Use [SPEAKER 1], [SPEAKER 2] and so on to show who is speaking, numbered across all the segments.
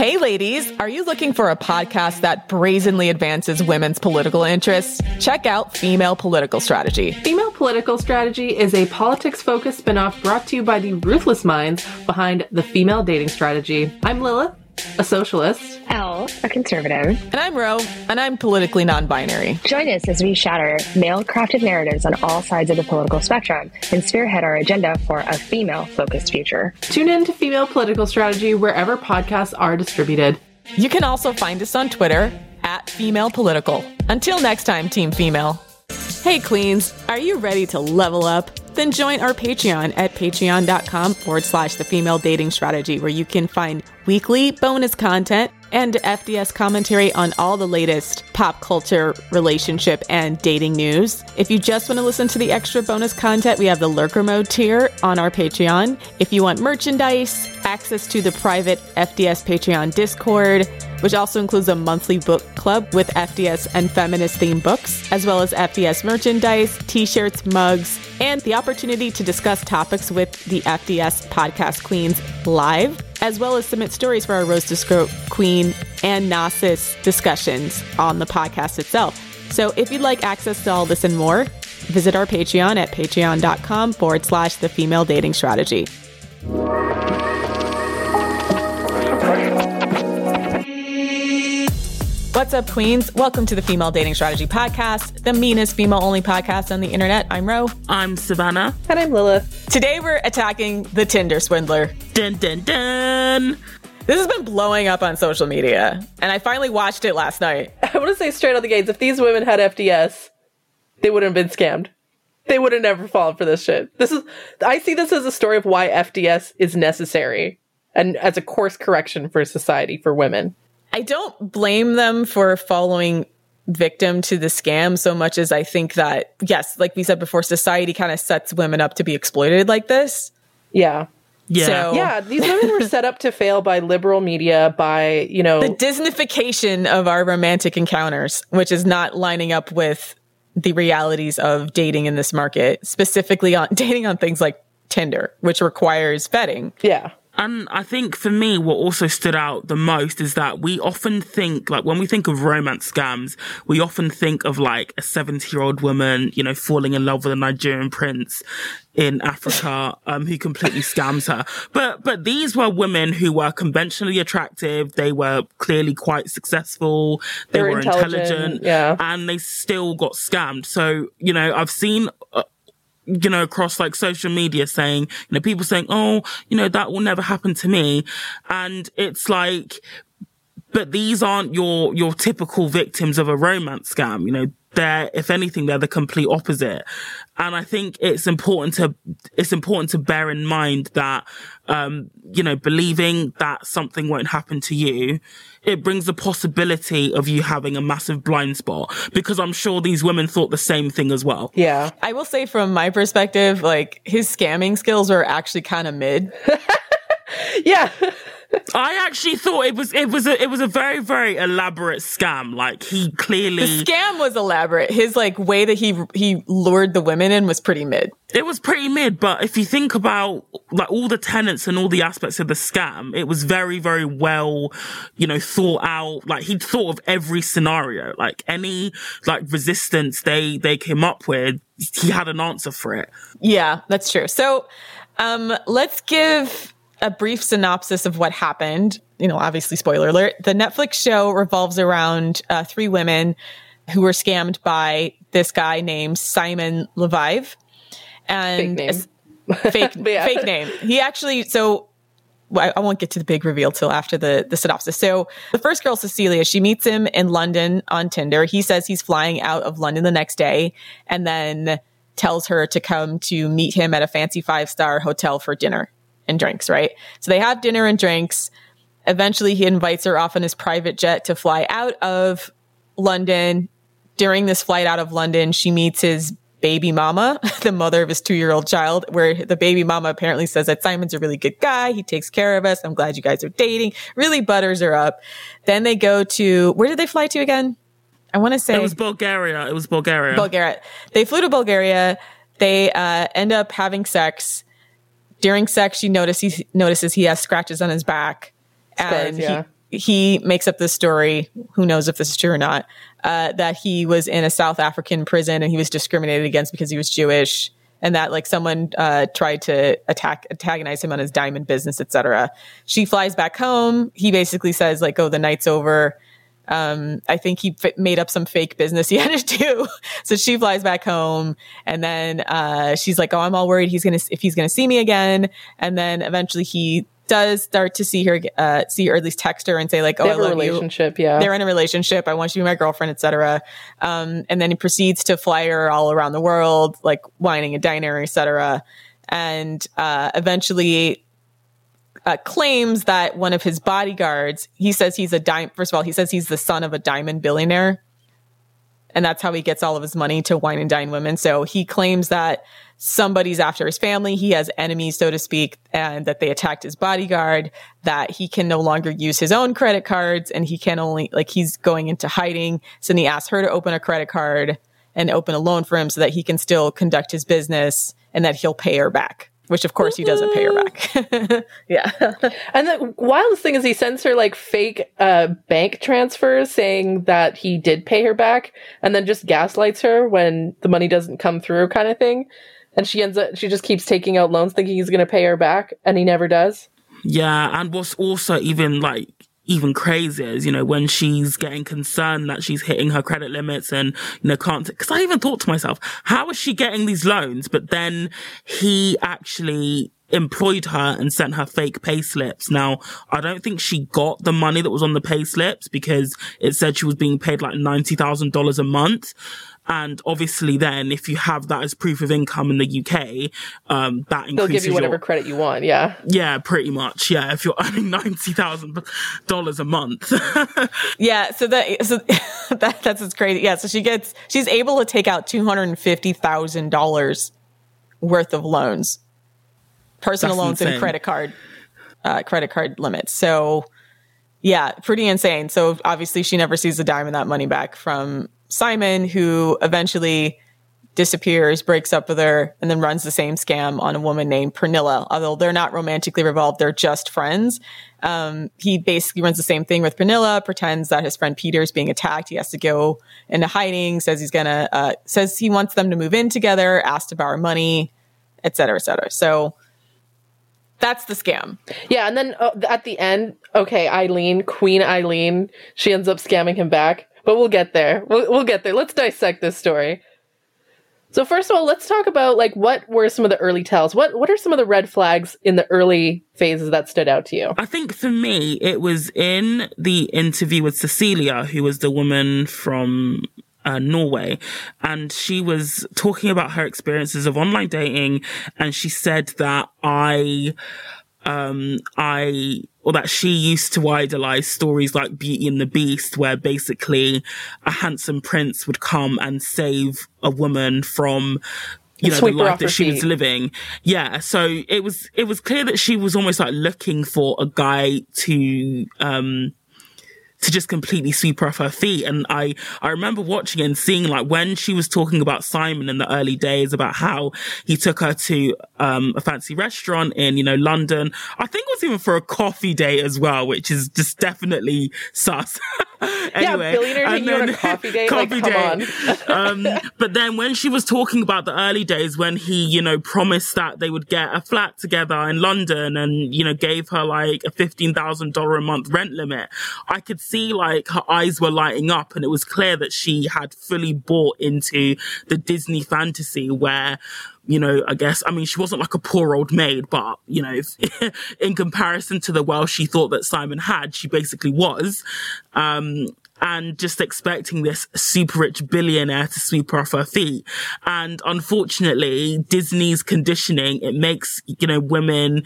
[SPEAKER 1] Hey, ladies, are you looking for a podcast that brazenly advances women's political interests? Check out Female Political Strategy.
[SPEAKER 2] Female Political Strategy is a politics focused spinoff brought to you by the ruthless minds behind the female dating strategy. I'm Lilith, a socialist.
[SPEAKER 3] Elle, a conservative.
[SPEAKER 1] And I'm Ro, and I'm politically non binary.
[SPEAKER 3] Join us as we shatter male crafted narratives on all sides of the political spectrum and spearhead our agenda for a female focused future.
[SPEAKER 2] Tune in to Female Political Strategy wherever podcasts are distributed.
[SPEAKER 1] You can also find us on Twitter at Female Political. Until next time, Team Female. Hey, Queens, are you ready to level up? Then join our Patreon at patreon.com forward slash the female dating strategy, where you can find weekly bonus content and FDS commentary on all the latest pop culture, relationship, and dating news. If you just want to listen to the extra bonus content, we have the lurker mode tier on our Patreon. If you want merchandise, access to the private FDS Patreon Discord, which also includes a monthly book club with FDS and feminist themed books, as well as FDS merchandise, t shirts, mugs, and the opportunity to discuss topics with the FDS podcast queens live as well as submit stories for our Rose Disco Queen and Gnosis discussions on the podcast itself. So if you'd like access to all this and more, visit our Patreon at patreon.com forward slash the female dating strategy. What's up, Queens? Welcome to the Female Dating Strategy Podcast, the meanest female only podcast on the internet. I'm Ro.
[SPEAKER 4] I'm Savannah.
[SPEAKER 2] And I'm Lilith.
[SPEAKER 1] Today we're attacking the Tinder swindler.
[SPEAKER 4] Dun dun dun.
[SPEAKER 1] This has been blowing up on social media, and I finally watched it last night.
[SPEAKER 2] I want to say straight out the gates if these women had FDS, they wouldn't have been scammed. They would have never fallen for this shit. This is, I see this as a story of why FDS is necessary and as a course correction for society for women.
[SPEAKER 1] I don't blame them for following victim to the scam so much as I think that, yes, like we said before, society kind of sets women up to be exploited like this.
[SPEAKER 2] Yeah.
[SPEAKER 4] Yeah.
[SPEAKER 1] So-
[SPEAKER 2] Yeah, these women were set up to fail by liberal media, by, you know,
[SPEAKER 1] The Disneyfication of our romantic encounters, which is not lining up with the realities of dating in this market, specifically on dating on things like Tinder, which requires vetting.
[SPEAKER 2] yeah.
[SPEAKER 4] And I think for me, what also stood out the most is that we often think, like when we think of romance scams, we often think of like a 70 year old woman, you know, falling in love with a Nigerian prince in Africa, um, who completely scams her. But, but these were women who were conventionally attractive. They were clearly quite successful. They,
[SPEAKER 2] They were
[SPEAKER 4] were
[SPEAKER 2] intelligent,
[SPEAKER 4] intelligent.
[SPEAKER 2] yeah.
[SPEAKER 4] And they still got scammed. So, you know, I've seen, uh, you know, across like social media saying, you know, people saying, oh, you know, that will never happen to me. And it's like, but these aren't your, your typical victims of a romance scam. You know, they're, if anything, they're the complete opposite. And I think it's important to, it's important to bear in mind that, um, you know, believing that something won't happen to you, it brings the possibility of you having a massive blind spot because I'm sure these women thought the same thing as well.
[SPEAKER 2] Yeah.
[SPEAKER 1] I will say from my perspective, like his scamming skills are actually kind of mid.
[SPEAKER 2] Yeah.
[SPEAKER 4] I actually thought it was it was a it was a very very elaborate scam. Like he clearly
[SPEAKER 1] The scam was elaborate. His like way that he he lured the women in was pretty mid.
[SPEAKER 4] it was pretty mid, but if you think about like all the tenants and all the aspects of the scam, it was very very well, you know, thought out. Like he thought of every scenario. Like any like resistance they they came up with, he had an answer for it.
[SPEAKER 1] Yeah, that's true. So, um, let's give a brief synopsis of what happened. You know, obviously, spoiler alert. The Netflix show revolves around uh, three women who were scammed by this guy named Simon Leviev, and
[SPEAKER 2] Fake name.
[SPEAKER 1] fake
[SPEAKER 2] yeah.
[SPEAKER 1] fake name. He actually so. I I won't get to the big reveal till after the, the synopsis. So the first girl, Cecilia, she meets him in London on Tinder. He says he's flying out of London the next day and then tells her to come to meet him at a fancy five star hotel for dinner and drinks, right? So they have dinner and drinks. Eventually he invites her off on his private jet to fly out of London. During this flight out of London, she meets his baby mama, the mother of his two year old child, where the baby mama apparently says that Simon's a really good guy. He takes care of us. I'm glad you guys are dating. Really butters her up. Then they go to, where did they fly to again? I want to say
[SPEAKER 4] It was Bulgaria. It was Bulgaria.
[SPEAKER 1] Bulgaria. They flew to Bulgaria. They uh, end up having sex. During sex, she notices notices he has scratches on his back, and
[SPEAKER 2] yeah.
[SPEAKER 1] he makes up this story. Who knows if this is true or not? Uh, that he was in a South African prison and he was discriminated against because he was Jewish, and that like someone uh, tried to attack antagonize him on his diamond business, etc. She flies back home. He basically says like, "Oh, the night's over." Um, I think he f- made up some fake business he had to do. so she flies back home, and then uh, she's like, "Oh, I'm all worried he's gonna if he's gonna see me again." And then eventually he does start to see her, uh, see or at least text her and say like, "Oh, I love you."
[SPEAKER 2] relationship, yeah.
[SPEAKER 1] They're in a relationship. I want you to be my girlfriend, etc. Um, and then he proceeds to fly her all around the world, like wining a diner, etc. And uh, eventually uh, claims that one of his bodyguards, he says he's a dime. First of all, he says he's the son of a diamond billionaire, and that's how he gets all of his money to wine and dine women. So he claims that somebody's after his family. He has enemies, so to speak, and that they attacked his bodyguard. That he can no longer use his own credit cards, and he can only like he's going into hiding. So then he asks her to open a credit card and open a loan for him so that he can still conduct his business, and that he'll pay her back. Which of course he doesn't pay her back. yeah.
[SPEAKER 2] And the wildest thing is he sends her like fake uh, bank transfers saying that he did pay her back and then just gaslights her when the money doesn't come through kind of thing. And she ends up, she just keeps taking out loans thinking he's going to pay her back and he never does.
[SPEAKER 4] Yeah, and what's also even like even crazier is, you know, when she's getting concerned that she's hitting her credit limits and, you know, can't, cause I even thought to myself, how is she getting these loans? But then he actually employed her and sent her fake pay slips. Now, I don't think she got the money that was on the pay slips because it said she was being paid like $90,000 a month. And obviously then if you have that as proof of income in the UK, um, that increases
[SPEAKER 2] They'll give you whatever
[SPEAKER 4] your,
[SPEAKER 2] credit you want. Yeah.
[SPEAKER 4] yeah, pretty much. Yeah. If you're earning $90,000 a month.
[SPEAKER 1] Yeah, so that so that that's what's crazy. Yeah, so she gets she's able to take out two hundred and fifty thousand dollars worth of loans, personal
[SPEAKER 4] That's
[SPEAKER 1] loans and credit card uh, credit card limits. So yeah, pretty insane. So obviously she never sees a dime of that money back from Simon, who eventually disappears, breaks up with her, and then runs the same scam on a woman named Pernilla. Although they're not romantically revolved, they're just friends. Um, he basically runs the same thing with Pernilla, pretends that his friend Peter is being attacked. He has to go into hiding, says he's gonna, uh, says he wants them to move in together, asks to borrow money, et cetera, et cetera. So that's the scam.
[SPEAKER 2] Yeah. And then uh, at the end, okay, Ayleen, Queen Ayleen, she ends up scamming him back. But we'll get there. We'll, we'll get there. Let's dissect this story. So first of all, let's talk about like what were some of the early tells. What what are some of the red flags in the early phases that stood out to you?
[SPEAKER 4] I think for me, it was in the interview with Cecilia, who was the woman from uh, Norway, and she was talking about her experiences of online dating, and she said that I, um, I, or that she used to idolize stories like Beauty and the Beast, where basically a handsome prince would come and save a woman from you know the life that she was living. Yeah so it was it was clear that she was almost like looking for a guy to um to just completely sweep her off her feet. And I, I remember watching and seeing like when she was talking about Simon in the early days about how he took her to, um, a fancy restaurant in, you know, London. I think it was even for a coffee date as well, which is just definitely sus. anyway,
[SPEAKER 2] billionaire
[SPEAKER 4] and
[SPEAKER 2] taking you on a coffee date? Like, come
[SPEAKER 4] um, but then when she was talking about the early days when he, you know, promised that they would get a flat together in London and, you know, gave her like a $15,000 a month rent limit, I could see like her eyes were lighting up and it was clear that she had fully bought into the Disney fantasy where, you know, I guess, I mean, she wasn't like a poor old maid, but, you know, if, in comparison to the wealth she thought that Simon had, she basically was. Um, and just expecting this super rich billionaire to sweep her off her feet. And unfortunately, Disney's conditioning, it makes, you know, women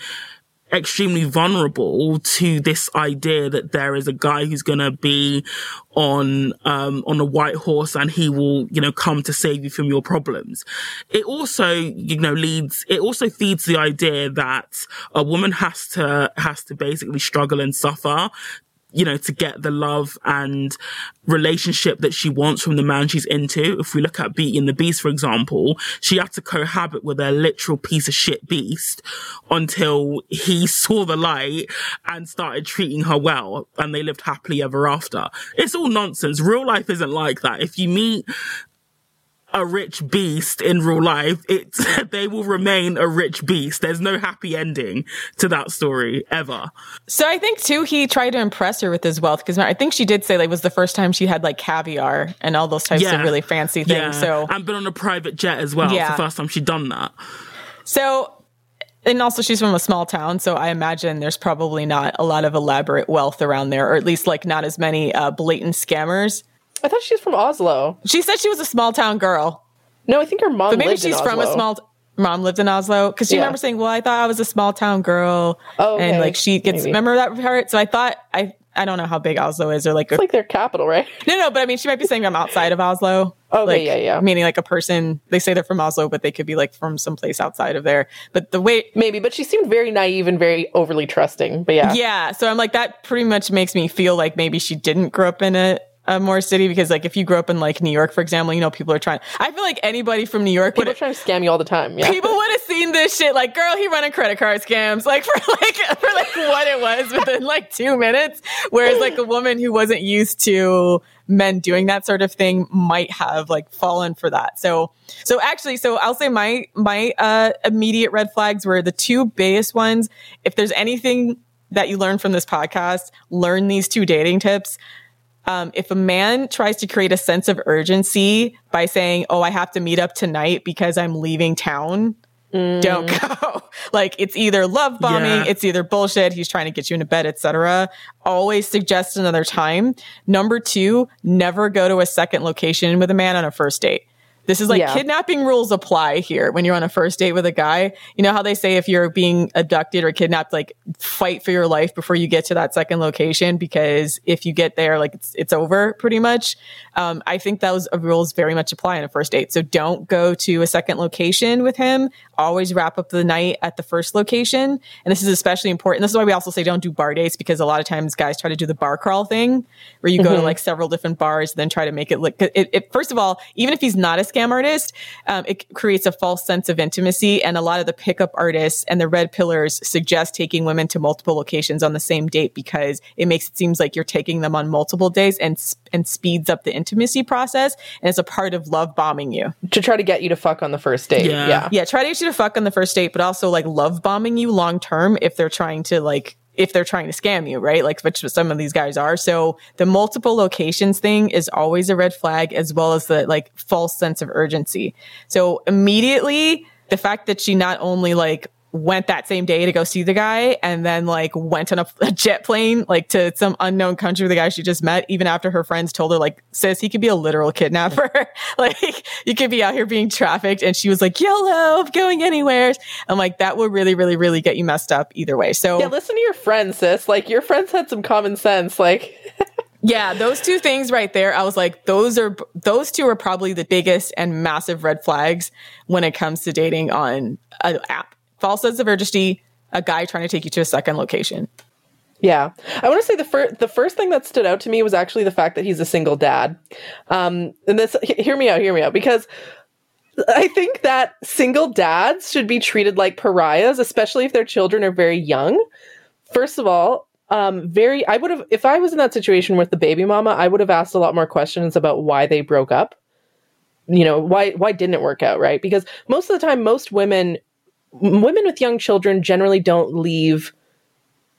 [SPEAKER 4] extremely vulnerable to this idea that there is a guy who's going to be on um on a white horse and he will you know come to save you from your problems. It also you know leads it also feeds the idea that a woman has to has to basically struggle and suffer you know, to get the love and relationship that she wants from the man she's into. If we look at Beauty and the Beast, for example, she had to cohabit with a literal piece of shit beast until he saw the light and started treating her well and they lived happily ever after. It's all nonsense. Real life isn't like that. If you meet a rich beast in real life, it's, they will remain a rich beast. There's no happy ending to that story ever.
[SPEAKER 1] So I think too, he tried to impress her with his wealth because I think she did say like was the first time she had like caviar and all those types
[SPEAKER 4] Yeah.
[SPEAKER 1] of really fancy things.
[SPEAKER 4] Yeah.
[SPEAKER 1] So
[SPEAKER 4] and been on a private jet as well.
[SPEAKER 1] Yeah.
[SPEAKER 4] It's the first time she'd done that.
[SPEAKER 1] So, and also she's from a small town, so I imagine there's probably not a lot of elaborate wealth around there, or at least like not as many uh, blatant scammers.
[SPEAKER 2] I thought she was from Oslo.
[SPEAKER 1] She said she was a small town girl,
[SPEAKER 2] No, I think her mom.
[SPEAKER 1] but maybe she's from a small. Mom lived in Oslo because she
[SPEAKER 2] Yeah.
[SPEAKER 1] remember saying, "Well, I thought I was a small town girl,"
[SPEAKER 2] Oh, okay.
[SPEAKER 1] and like she gets
[SPEAKER 2] Maybe.
[SPEAKER 1] remember that part. So I thought I I don't know how big Oslo is, or like
[SPEAKER 2] It's like their capital, right?
[SPEAKER 1] no no, but I mean she might be saying I'm outside of Oslo.
[SPEAKER 2] Okay,
[SPEAKER 1] like,
[SPEAKER 2] yeah, yeah.
[SPEAKER 1] Meaning like a person they say they're from Oslo, but they could be like from someplace outside of there. But the way
[SPEAKER 2] Maybe, but she seemed very naive and very overly trusting. But yeah,
[SPEAKER 1] Yeah. So I'm like, that pretty much makes me feel like maybe she didn't grow up in a, a more city because like if you grew up in like New York, for example, you know, people are trying, I feel like anybody from New York would
[SPEAKER 2] people trying to scam you all the time. Yeah,
[SPEAKER 1] people would have seen this shit like girl he running credit card scams like for like for like what it was within like two minutes. Whereas like a woman who wasn't used to men doing that sort of thing might have like fallen for that. So so actually so i'll say my my uh immediate red flags were the two biggest ones. If there's anything that you learn from this podcast learn these two dating tips um, if a man tries to create a sense of urgency by saying, "Oh, I have to meet up tonight because I'm leaving town," don't go. like it's either love bombing,
[SPEAKER 4] Yeah.
[SPEAKER 1] it's either bullshit. He's trying to get you into bed, etc. Always suggest another time. Number two, never go to a second location with a man on a first date. This is like
[SPEAKER 2] Yeah.
[SPEAKER 1] kidnapping rules apply here when you're on a first date with a guy. You know how they say if you're being abducted or kidnapped, like fight for your life before you get to that second location because if you get there, like it's it's over pretty much. Um, I think those rules very much apply on a first date. So don't go to a second location with him. Always wrap up the night at the first location. And this is especially important. This is why we also say don't do bar dates because a lot of times guys try to do the bar crawl thing where you go to like several different bars and then try to make it look. It, it, first of all, even if he's not a scam artist, um, it creates a false sense of intimacy. And a lot of the pickup artists and the red pillars suggest taking women to multiple locations on the same date because it makes it seems like you're taking them on multiple days and and speeds up the intimacy process. And it's a part of love bombing you.
[SPEAKER 2] to try to get you to fuck on the first date.
[SPEAKER 4] Yeah.
[SPEAKER 2] Yeah,
[SPEAKER 1] Yeah, try to get you to fuck on the first date, but also like love bombing you long term if they're trying to like if they're trying to scam you, right? Like which some of these guys are. So the multiple locations thing is always a red flag as well as the like false sense of urgency. So immediately the fact that she not only like went that same day to go see the guy and then like went on a, a jet plane like to some unknown country with the guy she just met even after her friends told her like sis he could be a literal kidnapper like you could be out here being trafficked and she was like yolo I'm going anywhere i'm like that will really really really get you messed up either way so
[SPEAKER 2] yeah. Listen to your friends, sis. Like your friends had some common sense. Like
[SPEAKER 1] Yeah, those two things right there. I was like, those are those two are probably the biggest and massive red flags when it comes to dating on an app. False sense of urgency, a guy trying to take you to a second location.
[SPEAKER 2] Yeah, I want to say the first the first thing that stood out to me was actually the fact that he's a single dad. Um, and this, he- hear me out, hear me out, because I think that single dads should be treated like pariahs, especially if their children are very young. First of all, um, very, I would have, if I was in that situation with the baby mama, I would have asked a lot more questions about why they broke up. You know, why why didn't it work out, right? Because most of the time, most women women with young children generally don't leave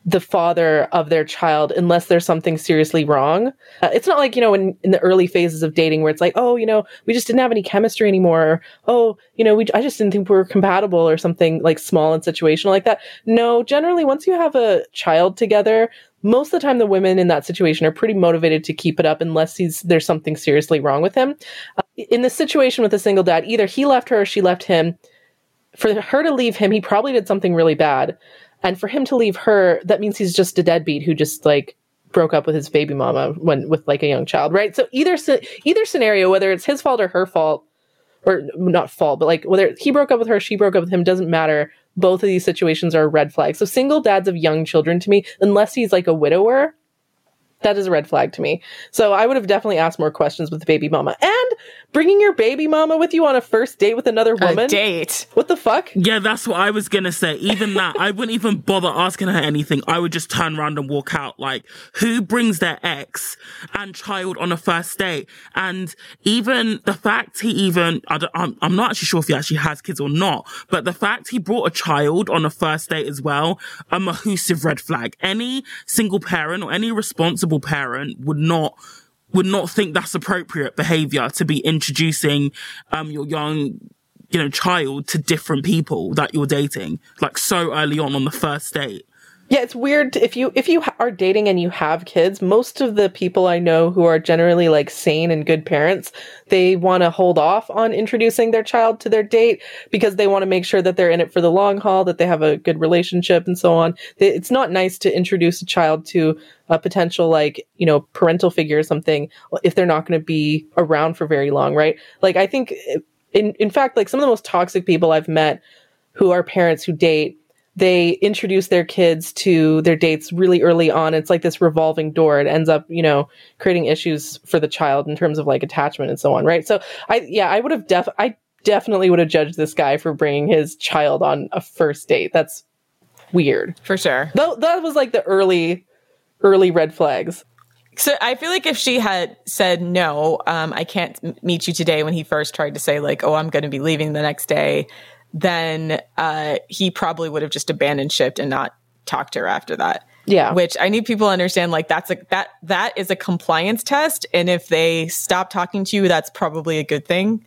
[SPEAKER 2] the father of their child unless there's something seriously wrong. Uh, it's not like, you know, in, in the early phases of dating where it's like, oh, you know, we just didn't have any chemistry anymore. Or, oh, you know, we, I just didn't think we were compatible or something like small and situational like that. No, generally, once you have a child together, most of the time the women in that situation are pretty motivated to keep it up unless he's, there's something seriously wrong with him. Uh, in the situation with a single dad, either he left her or she left him. For her to leave him, he probably did something really bad. And for him to leave her, that means he's just a deadbeat who just like broke up with his baby mama when with like a young child, right? So either either scenario, whether it's his fault or her fault, or not fault, but like whether he broke up with her, she broke up with him, doesn't matter. Both of these situations are red flags. So single dads of young children to me, unless he's like a widower, that is a red flag to me. So I would have definitely asked more questions with the baby mama. And bringing your baby mama with you on a first date with another woman.
[SPEAKER 1] A date.
[SPEAKER 2] What the fuck?
[SPEAKER 4] Yeah, that's what I was gonna say. Even that, I wouldn't even bother asking her anything. I would just turn around and walk out. Like, who brings their ex and child on a first date? And even the fact he even, I don't, I'm, I'm not actually sure if he actually has kids or not, but the fact he brought a child on a first date as well, a massive red flag. Any single parent or any responsible parent would not would not think that's appropriate behavior to be introducing um your young you know child to different people that you're dating like so early on on the first date
[SPEAKER 2] Yeah, it's weird if you if you are dating and you have kids. Most of the people I know who are generally like sane and good parents, they want to hold off on introducing their child to their date because they want to make sure that they're in it for the long haul, that they have a good relationship and so on. It's not nice to introduce a child to a potential like, you know, parental figure or something if they're not going to be around for very long, right? Like I think eh, in in fact like some of the most toxic people I've met who are parents who date they introduce their kids to their dates really early on. It's like this revolving door. It ends up, you know, creating issues for the child in terms of like attachment and so on, right? So I, yeah, I would have def, I definitely would have judged this guy for bringing his child on a first date. That's weird.
[SPEAKER 1] For sure.
[SPEAKER 2] Though that was like the early, early red flags.
[SPEAKER 1] So I feel like if she had said no, um, I can't meet you today when he first tried to say like, oh, I'm going to be leaving the next day, then uh, he probably would have just abandoned ship and not talked to her after that.
[SPEAKER 2] Yeah.
[SPEAKER 1] Which I need people to understand like that's a that that is a compliance test, and if they stop talking to you, that's probably a good thing.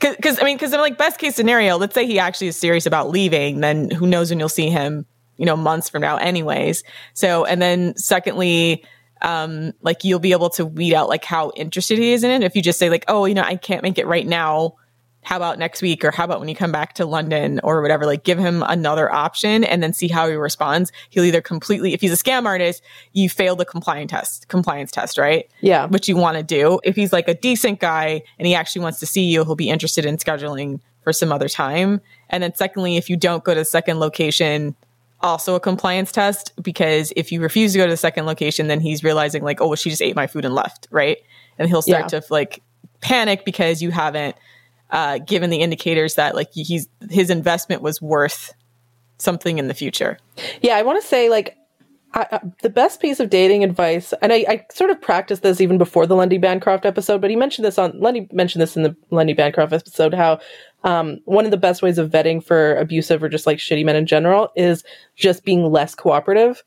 [SPEAKER 1] Because I mean, because I'm like best case scenario, let's say he actually is serious about leaving, then who knows when you'll see him, you know, months from now, anyways. So, and then secondly, um, like you'll be able to weed out like how interested he is in it. If you just say like, oh, you know, I can't make it right now. How about next week, or how about when you come back to London, or whatever? Like, give him another option, and then see how he responds. He'll either completely, if he's a scam artist, you fail the compliance test, compliance test, right?
[SPEAKER 2] Yeah.
[SPEAKER 1] which you want to do. If he's like a decent guy and he actually wants to see you, he'll be interested in scheduling for some other time. And then secondly, if you don't go to the second location, also a compliance test because if you refuse to go to the second location, then he's realizing like, oh, well, she just ate my food and left, right? And he'll start
[SPEAKER 2] Yeah.
[SPEAKER 1] to like panic because you haven't uh, given the indicators that like he's his investment was worth something in the future.
[SPEAKER 2] Yeah, I want to say like I, I, the best piece of dating advice, and I, I sort of practiced this even before the Lundy Bancroft episode, but he mentioned this on Lundy mentioned this in the Lundy Bancroft episode how um, one of the best ways of vetting for abusive or just like shitty men in general is just being less cooperative.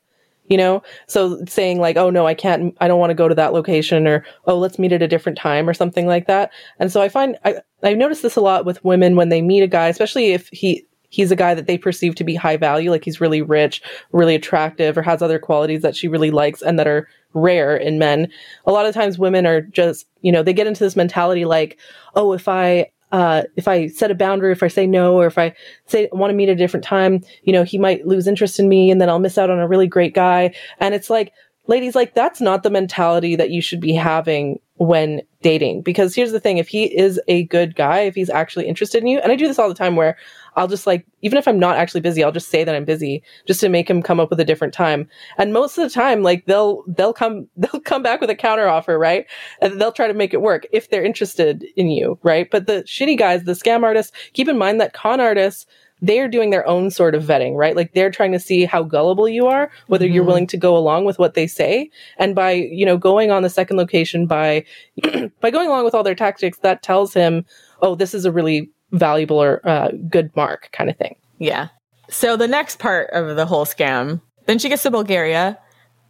[SPEAKER 2] You know, so saying like, "Oh no, I can't. I don't want to go to that location," or "Oh, let's meet at a different time," or something like that. And so I find I I notice this a lot with women when they meet a guy, especially if he he's a guy that they perceive to be high value, like he's really rich, really attractive, or has other qualities that she really likes and that are rare in men. A lot of times women are just, you know, they get into this mentality like, oh, if I uh, if I set a boundary, if I say no, or if I say want to meet at a different time, you know, he might lose interest in me and then I'll miss out on a really great guy. And it's like, ladies, like that's not the mentality that you should be having when dating. Because here's the thing, if he is a good guy, if he's actually interested in you, and I do this all the time where I'll just like, even if I'm not actually busy, I'll just say that I'm busy just to make him come up with a different time. And most of the time, like they'll, they'll come, they'll come back with a counter offer, right? And they'll try to make it work if they're interested in you, right? But the shitty guys, the scam artists, keep in mind that con artists, they are doing their own sort of vetting, right? Like they're trying to see how gullible you are, whether you're mm-hmm. willing to go along with what they say. And by, you know, going on the second location by, by going along with all their tactics, that tells him, oh, this is a really valuable or uh, good mark kind of thing.
[SPEAKER 1] Yeah. So the next part of the whole scam, then she gets to Bulgaria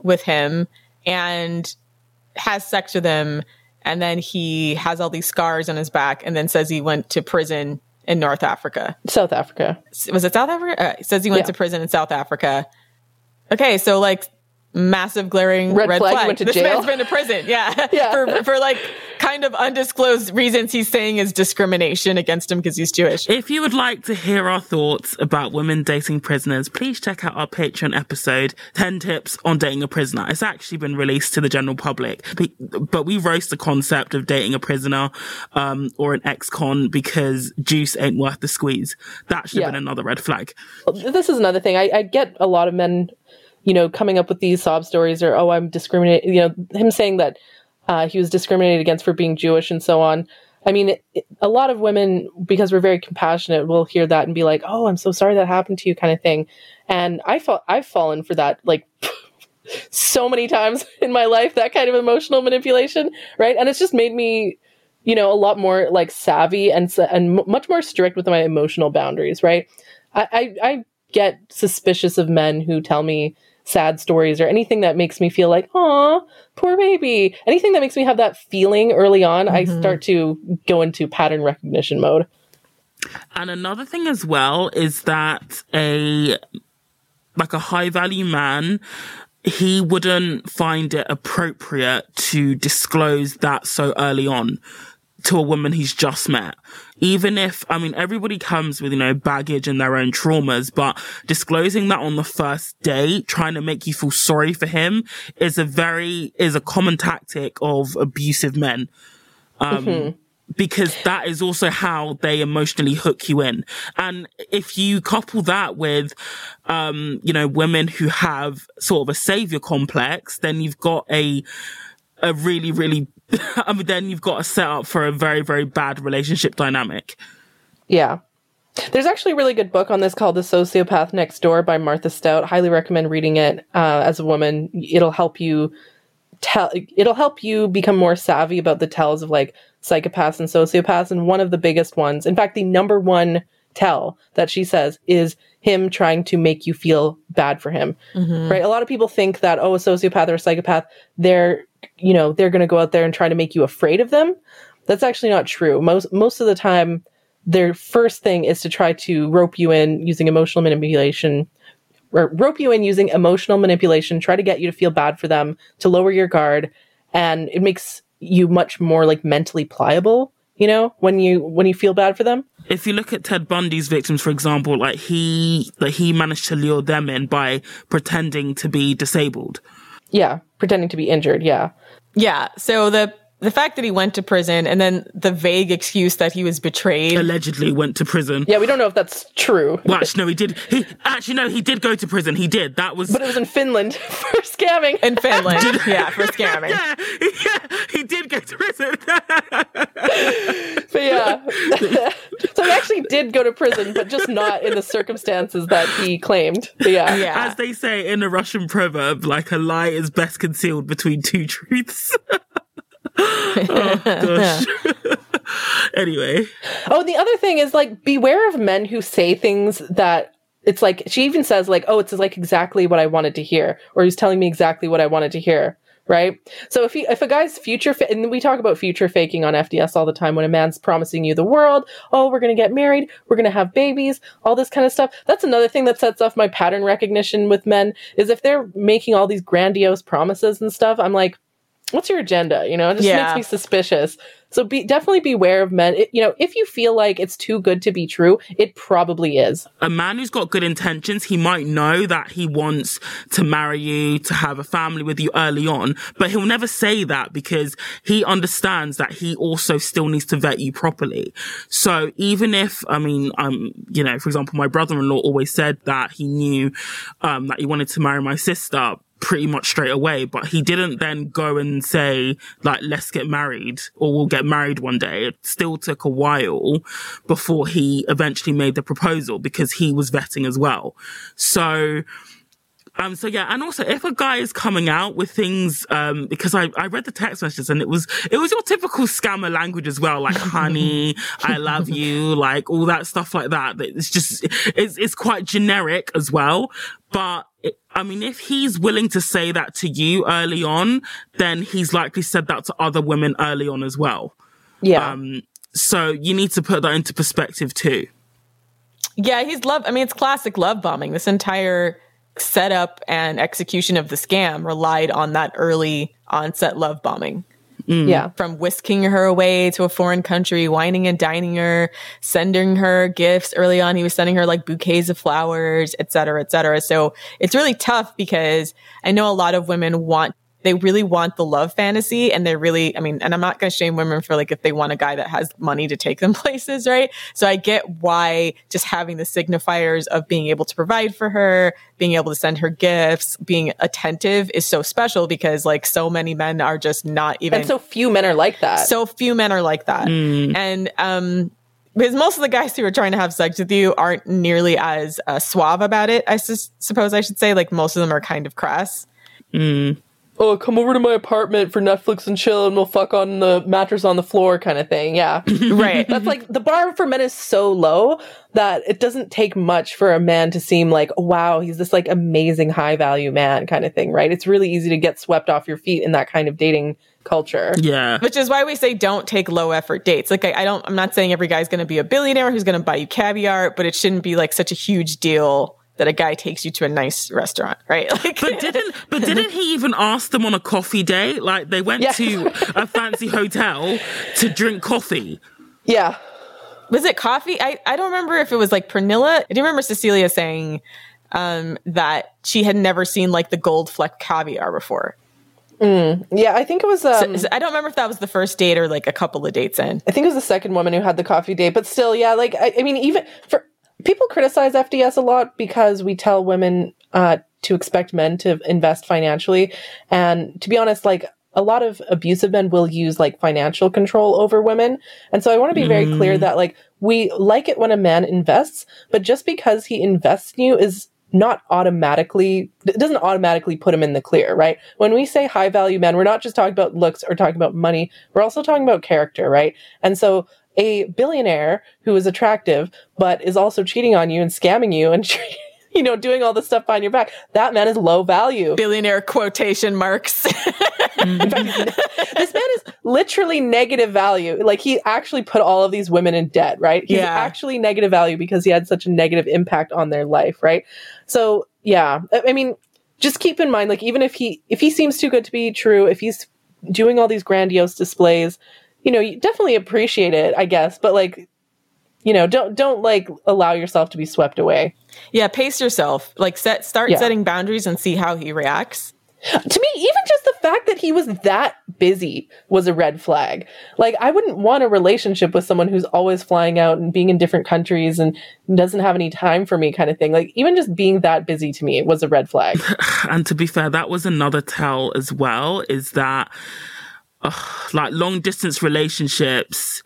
[SPEAKER 1] with him and has sex with him. And then he has all these scars on his back and then says he went to prison in North Africa.
[SPEAKER 2] South Africa.
[SPEAKER 1] Was it South Africa? Uh, says he went
[SPEAKER 2] Yeah.
[SPEAKER 1] to prison in South Africa. Okay, so like massive glaring
[SPEAKER 2] Red
[SPEAKER 1] red,
[SPEAKER 2] flag,
[SPEAKER 1] flag.
[SPEAKER 2] he went to
[SPEAKER 1] this
[SPEAKER 2] jail.
[SPEAKER 1] man's been to prison. Yeah.
[SPEAKER 2] Yeah.
[SPEAKER 1] for, for like kind of undisclosed reasons he's saying is discrimination against him because he's Jewish.
[SPEAKER 4] If you would like to hear our thoughts about women dating prisoners, please check out our Patreon episode, 10 Tips on Dating a Prisoner. It's actually been released to the general public, but- but we roast the concept of dating a prisoner, um, or an ex-con because juice ain't worth the squeeze. That should have
[SPEAKER 2] Yeah.
[SPEAKER 4] been another red flag.
[SPEAKER 2] this is another thing. I, I get a lot of men, you know, coming up with these sob stories or, oh, I'm discriminated, you know, him saying that uh, he was discriminated against for being Jewish and so on. I mean, it, a lot of women, because we're very compassionate, will hear that and be like, "Oh, I'm so sorry that happened to you," kind of thing. And I felt I've fallen for that like so many times in my life. That kind of emotional manipulation, right? And it's just made me, you know, a lot more like savvy and and much more strict with my emotional boundaries, right? I, I, I get suspicious of men who tell me sad stories or anything that makes me feel like, "Aw, poor baby." Anything that makes me have that feeling early on, mm-hmm. I start to go into pattern recognition mode.
[SPEAKER 4] And another thing as well is that a like a high value man he wouldn't find it appropriate to disclose that so early on to a woman he's just met. Even if, I mean, everybody comes with, you know, baggage and their own traumas, but disclosing that on the first date, trying to make you feel sorry for him is a very, is a common tactic of abusive men. Um, mm-hmm because that is also how they emotionally hook you in. And if you couple that with, um, you know, women who have sort of a savior complex, then you've got a, a really, really I mean, then you've got a set up for a very, very bad relationship dynamic.
[SPEAKER 2] Yeah. There's actually a really good book on this called The Sociopath Next Door by Martha Stout. Highly recommend reading it uh, as a woman. It'll help you tell, it'll help you become more savvy about the tells of like psychopaths and sociopaths. And one of the biggest ones, in fact, the number one tell that she says is him trying to make you feel bad for him. Mm-hmm. Right? A lot of people think that, oh, a sociopath or a psychopath, they're you know, they're going to go out there and try to make you afraid of them. That's actually not true. Most most of the time, their first thing is to try to rope you in using emotional manipulation, or rope you in using emotional manipulation, try to get you to feel bad for them, to lower your guard, and it makes you much more like mentally pliable you know when you when you feel bad for them
[SPEAKER 4] if you look at ted bundy's victims for example like he like he managed to lure them in by pretending to be disabled
[SPEAKER 2] yeah, pretending to be injured. Yeah.
[SPEAKER 1] Yeah. So the the fact that he went to prison and then the vague excuse that he was betrayed.
[SPEAKER 4] Allegedly went to prison.
[SPEAKER 2] Yeah we don't know if that's true.
[SPEAKER 4] Well actually no he did he actually no he did go to prison. He did. That was
[SPEAKER 2] but it was in finland for scamming.
[SPEAKER 1] In finland yeah for scamming.
[SPEAKER 4] Yeah, yeah he did go to prison.
[SPEAKER 2] But yeah. So he actually did go to prison but just not in the circumstances that he claimed. But yeah.
[SPEAKER 4] Yeah. As they say in a russian proverb like a lie is best concealed between two truths oh gosh. anyway.
[SPEAKER 2] Oh, the other thing is like beware of men who say things that it's like she even says like, "Oh, it's like exactly what I wanted to hear," or he's telling me exactly what I wanted to hear. Right. So if he, if a guy's future, fa- and we talk about future faking on FDS all the time when a man's promising you the world, oh, we're going to get married, we're going to have babies, all this kind of stuff. That's another thing that sets off my pattern recognition with men is if they're making all these grandiose promises and stuff, I'm like, what's your agenda? You know, it just yeah. makes me suspicious. So be definitely beware of men. It, you know, if you feel like it's too good to be true, it probably is.
[SPEAKER 4] A man who's got good intentions, he might know that he wants to marry you, to have a family with you early on, but he'll never say that because he understands that he also still needs to vet you properly. So even if, I mean, um, you know, for example, my brother-in-law always said that he knew, um, that he wanted to marry my sister, pretty much straight away, but he didn't then go and say, like, let's get married or we'll get married one day. It still took a while before he eventually made the proposal because he was vetting as well. So, um, so yeah, and also if a guy is coming out with things, um, because I, I read the text messages and it was, it was your typical scammer language as well, like honey, I love you, like all that stuff like that. It's just, it's, it's quite generic as well. But it, I mean, if he's willing to say that to you early on, then he's likely said that to other women early on as well.
[SPEAKER 2] Yeah. Um,
[SPEAKER 4] so you need to put that into perspective too.
[SPEAKER 1] Yeah, he's love. I mean, it's classic love bombing. This entire setup and execution of the scam relied on that early onset love bombing.
[SPEAKER 2] Mm. Yeah.
[SPEAKER 1] From whisking her away to a foreign country, wining and dining her, sending her gifts. Early on, he was sending her like bouquets of flowers, et cetera, et cetera. So it's really tough because I know a lot of women want they really want the love fantasy and they're really, I mean, and I'm not going to shame women for like if they want a guy that has money to take them places, right? So I get why just having the signifiers of being able to provide for her, being able to send her gifts, being attentive is so special because like so many men are just not even.
[SPEAKER 2] And so few men are like that.
[SPEAKER 1] So few men are like that. And, um, because most of the guys who are trying to have sex with you aren't nearly as uh, suave about it, I sus- suppose I should say. Like most of them are kind of crass.
[SPEAKER 2] Oh, come over to my apartment for Netflix and chill and we'll fuck on the mattress on the floor kind of thing. Yeah.
[SPEAKER 1] Right.
[SPEAKER 2] That's like the bar for men is so low that it doesn't take much for a man to seem like, wow, he's this like amazing high value man kind of thing, right? It's really easy to get swept off your feet in that kind of dating culture.
[SPEAKER 4] Yeah.
[SPEAKER 1] Which is why we say don't take low effort dates. Like I, I don't, I'm not saying every guy's going to be a billionaire who's going to buy you caviar, but it shouldn't be like such a huge deal that a guy takes you to a nice restaurant, right? Like,
[SPEAKER 4] But didn't but didn't he even ask them on a coffee date? Like they went
[SPEAKER 2] Yeah.
[SPEAKER 4] to a fancy hotel to drink coffee.
[SPEAKER 2] Yeah.
[SPEAKER 1] was it coffee? I, I don't remember if it was like Pernilla. I do remember Cecilia saying um, that she had never seen like the gold fleck caviar before.
[SPEAKER 2] Yeah. I think it was, um,
[SPEAKER 1] So- I don't remember if that was the first date or like a couple of dates in.
[SPEAKER 2] I think it was the second woman who had the coffee date, but still, yeah, like I, I mean, even for people criticize FDS a lot because we tell women uh, to expect men to invest financially, and to be honest, like a lot of abusive men will use like financial control over women, and so I want to be very clear that like we like it when a man invests, but just because he invests in you is not automatically it doesn't automatically put him in the clear right? When we say high value men we're not just talking about looks or talking about money. We're also talking about character right? And so a billionaire who is attractive but is also cheating on you and scamming you and you know doing all this stuff behind your back that man is low value
[SPEAKER 1] Billionaire quotation marks.
[SPEAKER 2] fact, this man is literally negative value. Like he actually put all of these women in debt, right? He's
[SPEAKER 1] Yeah.
[SPEAKER 2] actually negative value because he had such a negative impact on their life, right? So yeah, I mean, just keep in mind, like even if he if he seems too good to be true, if he's doing all these grandiose displays, you know, you definitely appreciate it, I guess, but like. You know, don't don't like allow yourself to be swept away.
[SPEAKER 1] yeah, pace yourself. Like set start
[SPEAKER 2] Yeah.
[SPEAKER 1] setting boundaries and see how he reacts.
[SPEAKER 2] to me, even just the fact that he was that busy was a red flag. Like, I wouldn't want a relationship with someone who's always flying out and being in different countries and doesn't have any time for me, kind of thing. Like, even just being that busy to me was a red flag.
[SPEAKER 4] And to be fair, that was another tell as well, is that ugh, like long distance relationships,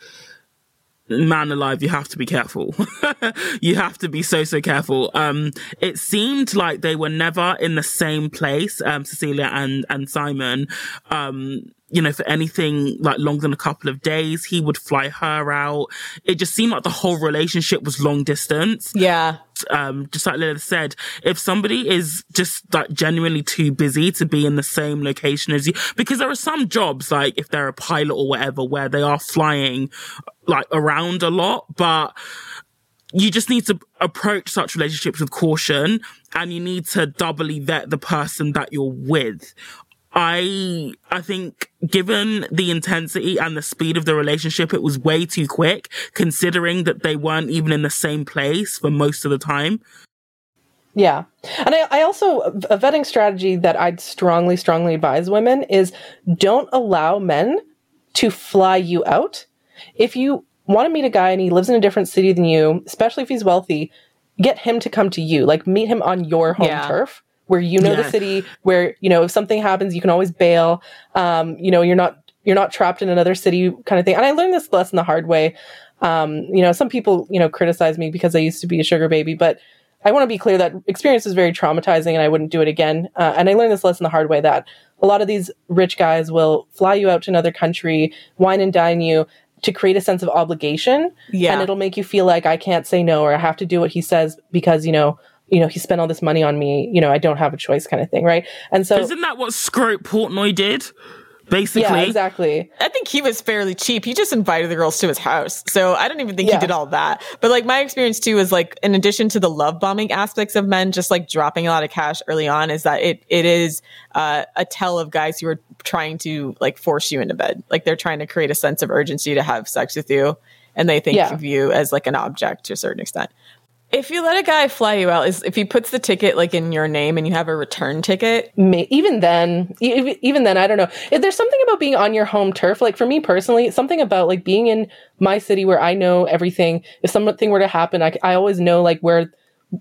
[SPEAKER 4] man alive, you have to be careful. you have to be so, so careful. Um, it seemed like they were never in the same place, um, Cecilia and, and Simon. Um, you know, for anything like longer than a couple of days, he would fly her out. It just seemed like the whole relationship was long distance
[SPEAKER 1] Yeah.
[SPEAKER 4] um, just like Lilith said, if somebody is just like genuinely too busy to be in the same location as you, because there are some jobs, like if they're a pilot or whatever, where they are flying like around a lot, but you just need to approach such relationships with caution and you need to doubly vet the person that you're with. I I think given the intensity and the speed of the relationship, it was way too quick, considering that they weren't even in the same place for most of the time.
[SPEAKER 2] Yeah. And I, I also, a vetting strategy that I'd strongly, strongly advise women is don't allow men to fly you out. If you want to meet a guy and he lives in a different city than you, especially if he's wealthy, get him to come to you. Like meet him on your home
[SPEAKER 1] Yeah.
[SPEAKER 2] turf where you know the city, where, you know, if something happens, you can always bail. Um, you know, you're not, you're not trapped in another city kind of thing. And I learned this lesson the hard way. Um, you know, some people, you know, criticize me because I used to be a sugar baby, but I want to be clear that experience is very traumatizing and I wouldn't do it again. Uh, and I learned this lesson the hard way that a lot of these rich guys will fly you out to another country, wine and dine you to create a sense of obligation.
[SPEAKER 1] Yeah.
[SPEAKER 2] And it'll make you feel like I can't say no or I have to do what he says because, you know, you know, he spent all this money on me, you know, I don't have a choice kind of thing, right? And so
[SPEAKER 4] Isn't that what Scrope Portnoy did? Basically,
[SPEAKER 2] yeah, exactly.
[SPEAKER 1] I think he was fairly cheap. He just invited the girls to his house. So I don't even think
[SPEAKER 2] Yeah.
[SPEAKER 1] he did all that. But like my experience too is like in addition to the love bombing aspects of men just like dropping a lot of cash early on is that it it is uh, a tell of guys who are trying to like force you into bed. Like they're trying to create a sense of urgency to have sex with you and they think
[SPEAKER 2] Yeah.
[SPEAKER 1] of you as like an object to a certain extent. If you let a guy fly you out, is if he puts the ticket like in your name and you have a return ticket.
[SPEAKER 2] Even then, even then, I don't know. If there's something about being on your home turf, like for me personally, something about like being in my city where I know everything. If something were to happen, I, I always know like where,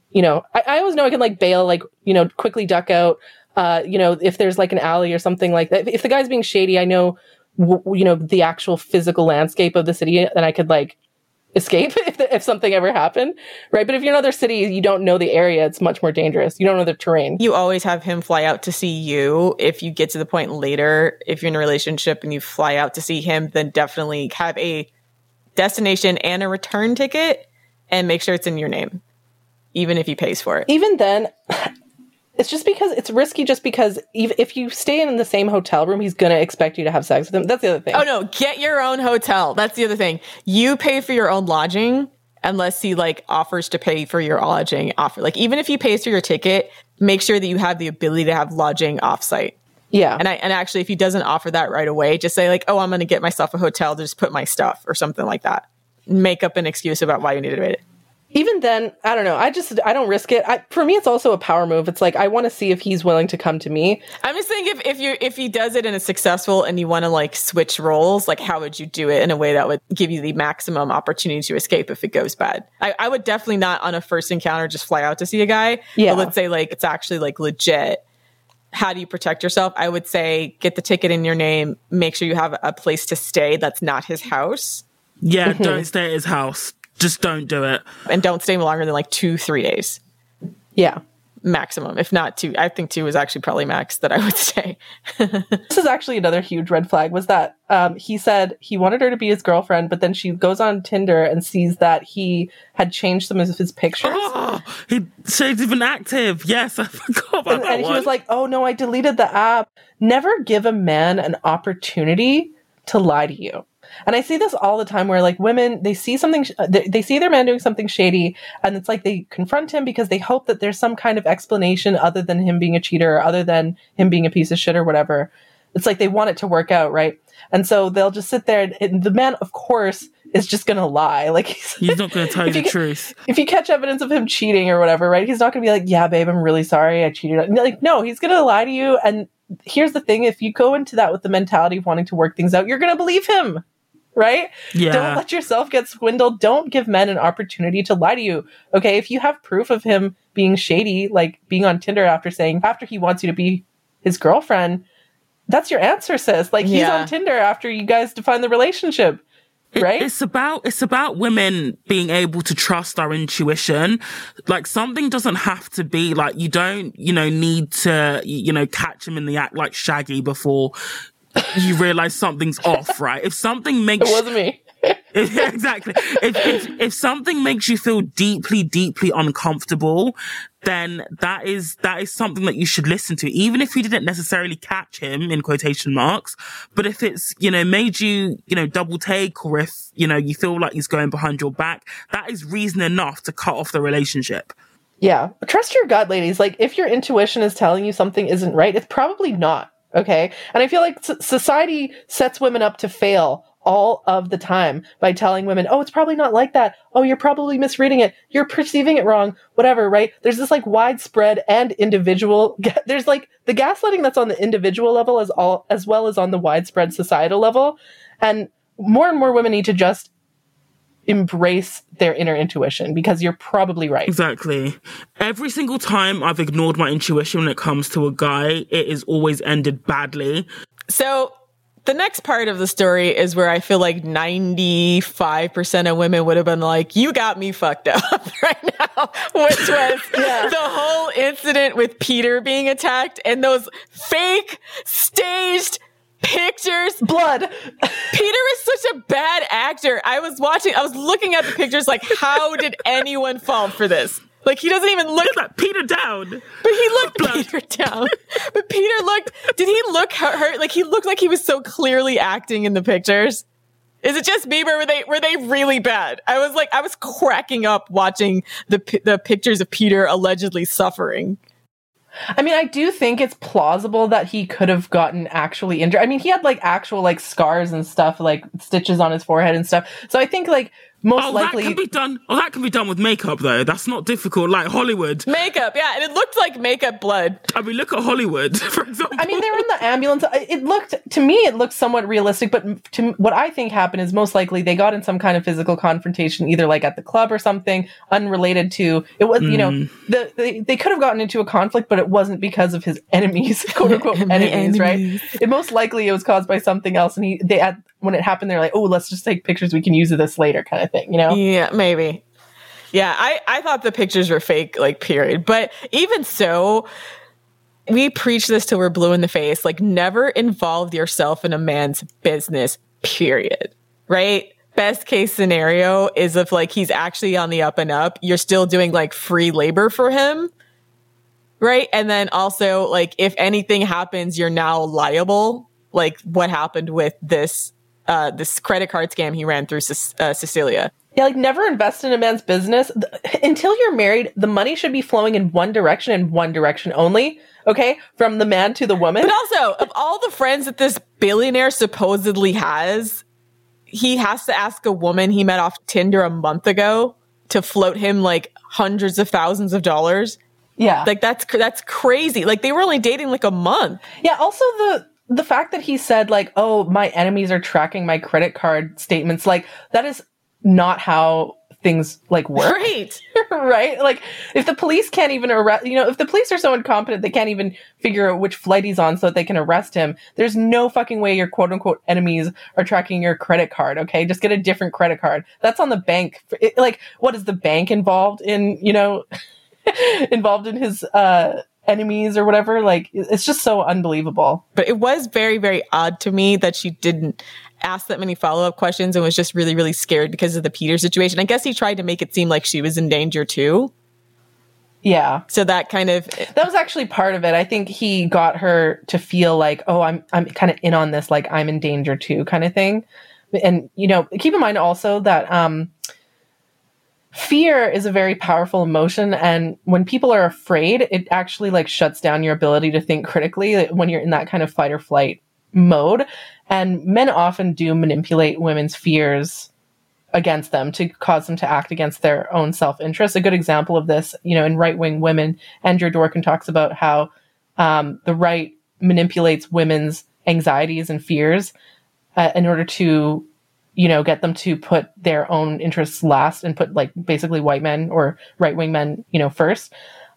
[SPEAKER 2] you know, I, I always know I can like bail, like you know, quickly duck out. Uh, you know, if there's like an alley or something like that. If, if the guy's being shady, I know, w- you know, the actual physical landscape of the city, and I could like escape if, if something ever happened, right? But if you're in another city, you don't know the area, it's much more dangerous. You don't know the terrain.
[SPEAKER 1] You always have him fly out to see you. If you get to the point later, if you're in a relationship and you fly out to see him, then definitely have a destination and a return ticket and make sure it's in your name, even if he pays for it.
[SPEAKER 2] Even then, it's just because it's risky just because if you stay in the same hotel room, he's going to expect you to have sex with him. That's the other thing.
[SPEAKER 1] Oh no, get your own hotel. That's the other thing. You pay for your own lodging unless he like offers to pay for your lodging offer. Like even if he pays for your ticket, make sure that you have the ability to have lodging offsite.
[SPEAKER 2] Yeah.
[SPEAKER 1] And I and actually if he doesn't offer that right away, just say like, "Oh, I'm going to get myself a hotel to just put my stuff or something like that." Make up an excuse about why you need to it.
[SPEAKER 2] Even then, I don't know. I just I don't risk it. I, for me, it's also a power move. It's like I want to see if he's willing to come to me.
[SPEAKER 1] I'm just saying if if you if he does it and it's successful and you want to like switch roles, like how would you do it in a way that would give you the maximum opportunity to escape if it goes bad? I, I would definitely not on a first encounter just fly out to see a guy.
[SPEAKER 2] Yeah.
[SPEAKER 1] But let's say like it's actually like legit. How do you protect yourself? I would say get the ticket in your name, make sure you have a place to stay that's not his house.
[SPEAKER 4] Yeah, mm-hmm. don't stay at his house. Just don't do it.
[SPEAKER 1] And don't stay longer than like two, three days
[SPEAKER 2] Yeah.
[SPEAKER 1] maximum. If not two, I think two is actually probably max that I would say.
[SPEAKER 2] This is actually another huge red flag. Was that um, he said he wanted her to be his girlfriend, but then she goes on Tinder and sees that he had changed some of his pictures.
[SPEAKER 4] Oh, he shades even active. Yes, I forgot about
[SPEAKER 2] and,
[SPEAKER 4] that
[SPEAKER 2] and he was like, "Oh no, I deleted the app." Never give a man an opportunity to lie to you. And I see this all the time where like women they see something sh- they, they see their man doing something shady and it's like they confront him because they hope that there's some kind of explanation other than him being a cheater or other than him being a piece of shit or whatever. It's like they want it to work out, right? And so they'll just sit there and, and the man of course is just going to lie. Like he's,
[SPEAKER 4] He's not going to tell you the truth.
[SPEAKER 2] if you catch evidence of him cheating or whatever, right? He's not going to be like, "Yeah, babe, I'm really sorry, I cheated." on-" Like, no, he's going to lie to you. And here's the thing: if you go into that with the mentality of wanting to work things out, you're going to believe him, right?
[SPEAKER 4] Yeah.
[SPEAKER 2] Don't let yourself get swindled. Don't give men an opportunity to lie to you. Okay, if you have proof of him being shady, like being on Tinder after saying after he wants you to be his girlfriend, that's your answer, sis. Like he's
[SPEAKER 1] Yeah.
[SPEAKER 2] on Tinder after you guys define the relationship.
[SPEAKER 4] It-
[SPEAKER 2] right?
[SPEAKER 4] It's about it's about women being able to trust our intuition. Like something doesn't have to be like you don't you know need to you know catch him in the act like Shaggy before you realize something's off. Right? If something makes
[SPEAKER 2] It wasn't me.
[SPEAKER 4] if, exactly. If, if if something makes you feel deeply, deeply uncomfortable, then that is that is something that you should listen to, even if you didn't necessarily catch him in quotation marks. But if it's you know made you you know double take, or if you know you feel like he's going behind your back, that is reason enough to cut off the relationship.
[SPEAKER 2] Yeah. Trust your gut, ladies. Like, if your intuition is telling you something isn't right, it's probably not. Okay. And I feel like society sets women up to fail all of the time by telling women, oh, it's probably not like that. Oh, you're probably misreading it. You're perceiving it wrong. Whatever, right? There's this like widespread and individual, there's like the gaslighting that's on the individual level as all, as well as on the widespread societal level. And more and more women need to just embrace their inner intuition because you're probably right.
[SPEAKER 4] Exactly. Every single time I've ignored my intuition when it comes to a guy, it has always ended badly.
[SPEAKER 1] So the next part of the story is where I feel like 95% of women would have been like, you got me fucked up right now, which was the whole incident with Peter being attacked and those fake staged pictures.
[SPEAKER 2] Blood.
[SPEAKER 1] Peter is such a bad actor. I was watching, I was looking at the pictures like, how did anyone fall for this? Like he doesn't even look
[SPEAKER 4] Look Peter down.
[SPEAKER 1] but he looked Peter down. But Peter looked. Did he look hurt, hurt? Like he looked like he was so clearly acting in the pictures. Is it just me, or were they were they really bad? I was like, I was cracking up watching the the pictures of Peter allegedly suffering.
[SPEAKER 2] I mean, I do think it's plausible that he could have gotten actually injured. I mean, he had like actual like scars and stuff, like stitches on his forehead and stuff. So I think like most
[SPEAKER 4] Oh,
[SPEAKER 2] likely
[SPEAKER 4] that can be done. Oh, that can be done with makeup though. That's not difficult. Like Hollywood.
[SPEAKER 1] Makeup, yeah, and it looked like makeup blood.
[SPEAKER 4] I mean, look at Hollywood, for example.
[SPEAKER 2] I mean, they were in the ambulance. It looked to me, it looked somewhat realistic. But to what I think happened is most likely they got in some kind of physical confrontation, either like at the club or something, unrelated to it. Was you know mm. the, they they could have gotten into a conflict, but it wasn't because of his enemies, quote unquote
[SPEAKER 1] My
[SPEAKER 2] enemies, right? It most likely it was caused by something else, and he they at when it happened, they're like, oh, let's just take pictures. We can use this later, kind of thing, you know?
[SPEAKER 1] Yeah, maybe. Yeah, I, I thought the pictures were fake, like, period. But even so, we preach this till we're blue in the face. Like, never involve yourself in a man's business, period. Right? Best case scenario is if, like, he's actually on the up and up, you're still doing, like, free labor for him. Right? And then also, like, if anything happens, you're now liable. Like, what happened with this, uh, this credit card scam he ran through Ce- uh, Cecilia.
[SPEAKER 2] Yeah, like never invest in a man's business until you're married. The money should be flowing in one direction and one direction only. Okay, from the man to the woman.
[SPEAKER 1] But also, of all the friends that this billionaire supposedly has, he has to ask a woman he met off Tinder a month ago to float him like hundreds of thousands of dollars.
[SPEAKER 2] yeah,
[SPEAKER 1] Like that's that's crazy. Like they were only dating like a month.
[SPEAKER 2] yeah. Also, the the fact that he said like, "Oh, my enemies are tracking my credit card statements," like that is not how things like work.
[SPEAKER 1] Right.
[SPEAKER 2] right? Like, if the police can't even arrest, you know, if the police are so incompetent they can't even figure out which flight he's on so that they can arrest him, there's no fucking way your quote unquote enemies are tracking your credit card, okay? Just get a different credit card. That's on the bank. It- like, what is the bank involved in, you know, involved in his, uh, enemies or whatever? Like, it's just so unbelievable.
[SPEAKER 1] But it was very, very odd to me that she didn't ask that many follow up questions and was just really, really scared because of the Peter situation. I guess he tried to make it seem like she was in danger too.
[SPEAKER 2] Yeah.
[SPEAKER 1] So that kind of
[SPEAKER 2] That was actually part of it. I think he got her to feel like, oh, I'm I'm kind of in on this, like I'm in danger too, kind of thing. And you know, keep in mind also that um, fear is a very powerful emotion, and when people are afraid, it actually like shuts down your ability to think critically when you're in that kind of fight or flight mode. And men often do manipulate women's fears against them to cause them to act against their own self-interest. A good example of this, you know, in right-wing women, Andrea Dworkin talks about how um, the right manipulates women's anxieties and fears uh, in order to, you know, get them to put their own interests last and put like basically white men or right-wing men, you know, first.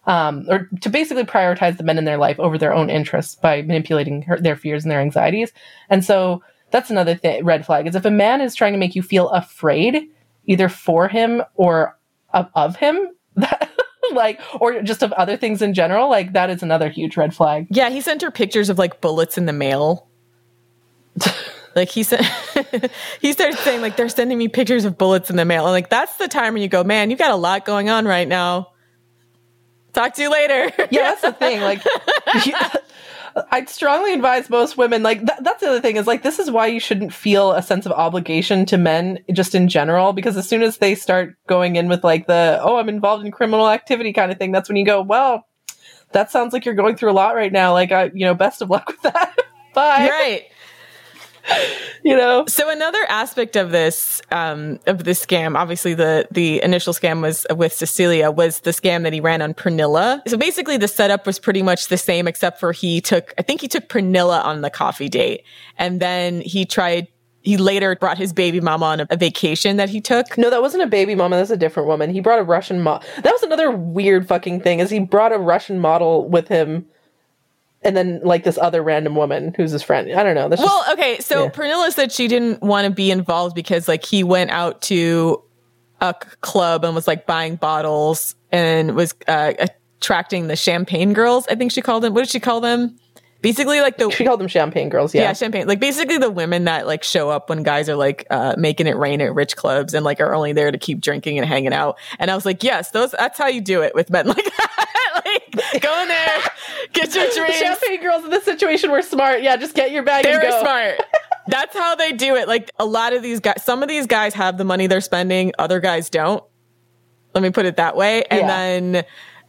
[SPEAKER 2] Um, or to basically prioritize the men in their life over their own interests by manipulating her, their fears and their anxieties. And so that's another th- red flag is if a man is trying to make you feel afraid either for him or of, of him that, like or just of other things in general like that is another huge red flag
[SPEAKER 1] Yeah, he sent her pictures of like bullets in the mail. like he said, he started saying like they're sending me pictures of bullets in the mail. And like that's the time when you go, man, you got a lot going on right now. Talk to you later.
[SPEAKER 2] yeah that's the thing like i'd strongly advise most women like th- that's the other thing is like this is why you shouldn't feel a sense of obligation to men just in general because as soon as they start going in with like the oh i'm involved in criminal activity kind of thing that's when you go well that sounds like you're going through a lot right now like i you know best of luck with that bye
[SPEAKER 1] right.
[SPEAKER 2] you know
[SPEAKER 1] So another aspect of this um, of this scam, obviously the the initial scam was with Cecilia, was the scam that he ran on Pernilla. So basically, the setup was pretty much the same, except for he took, I think he took Pernilla on the coffee date, and then he tried. He later brought his baby mama on a, vacation that he took.
[SPEAKER 2] No, that wasn't a baby mama. That's a different woman. He brought a Russian model. That was another weird fucking thing. Is he brought a Russian model with him, and then like this other random woman who's his friend. I don't know. That's just,
[SPEAKER 1] Well, okay, so
[SPEAKER 2] Yeah.
[SPEAKER 1] Pernilla said she didn't want to be involved because like he went out to a c- club and was like buying bottles and was uh, attracting the champagne girls. I think she called them. What did she call them? Basically, like the
[SPEAKER 2] she called them champagne girls. Yeah.
[SPEAKER 1] yeah, champagne. Like basically the women that like show up when guys are like uh, making it rain at rich clubs and like are only there to keep drinking and hanging out. And I was like, yes, those. That's how you do it with men like that. like go in there, get your
[SPEAKER 2] the
[SPEAKER 1] drinks.
[SPEAKER 2] champagne girls in this situation were smart. Yeah, just get your bag
[SPEAKER 1] They
[SPEAKER 2] and
[SPEAKER 1] were
[SPEAKER 2] go.
[SPEAKER 1] smart. That's how they do it. Like a lot of these guys, some of these guys have the money they're spending, other guys don't. Let me put it that way. And
[SPEAKER 2] Yeah.
[SPEAKER 1] then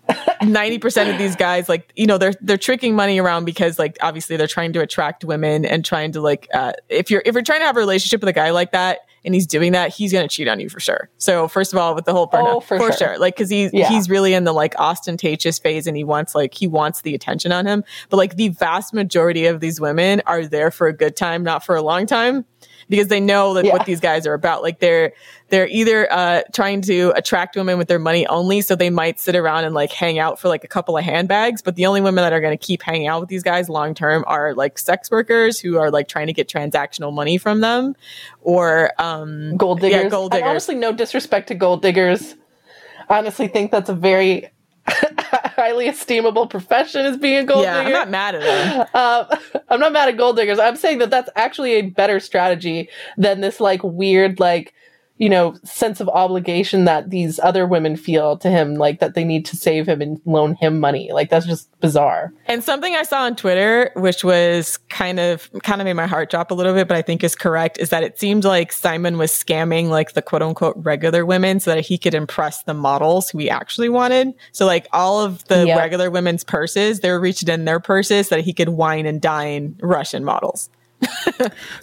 [SPEAKER 1] 90% of these guys like you know they're they're tricking money around because like obviously they're trying to attract women and trying to like uh if you're if you're trying to have a relationship with a guy like that and he's doing that, he's going to cheat on you for sure. So first of all, with the whole burnout,
[SPEAKER 2] Oh, for sure.
[SPEAKER 1] like because he's
[SPEAKER 2] Yeah.
[SPEAKER 1] he's really in the like ostentatious phase, and he wants like he wants the attention on him. But like the vast majority of these women are there for a good time, not for a long time. Because they know like
[SPEAKER 2] Yeah.
[SPEAKER 1] what these guys are about. Like they're they're either uh, trying to attract women with their money only, so they might sit around and like hang out for like a couple of handbags. But the only women that are going to keep hanging out with these guys long term are like sex workers who are like trying to get transactional money from them, or um,
[SPEAKER 2] gold diggers.
[SPEAKER 1] Yeah, gold
[SPEAKER 2] And
[SPEAKER 1] diggers.
[SPEAKER 2] honestly, no disrespect to gold diggers. I honestly think that's a very highly esteemable profession as being a gold
[SPEAKER 1] yeah, I'm not mad at them.
[SPEAKER 2] Uh, I'm not mad at gold diggers. I'm saying that that's actually a better strategy than this like weird like you know sense of obligation that these other women feel to him, like that they need to save him and loan him money. Like that's just bizarre.
[SPEAKER 1] And something I saw on Twitter, which was kind of kind of made my heart drop a little bit, but I think is correct, is that it seemed like Simon was scamming like the quote unquote regular women so that he could impress the models who he actually wanted. So like all of the
[SPEAKER 2] Yep.
[SPEAKER 1] regular women's purses, they were reaching in their purses so that he could wine and dine Russian models.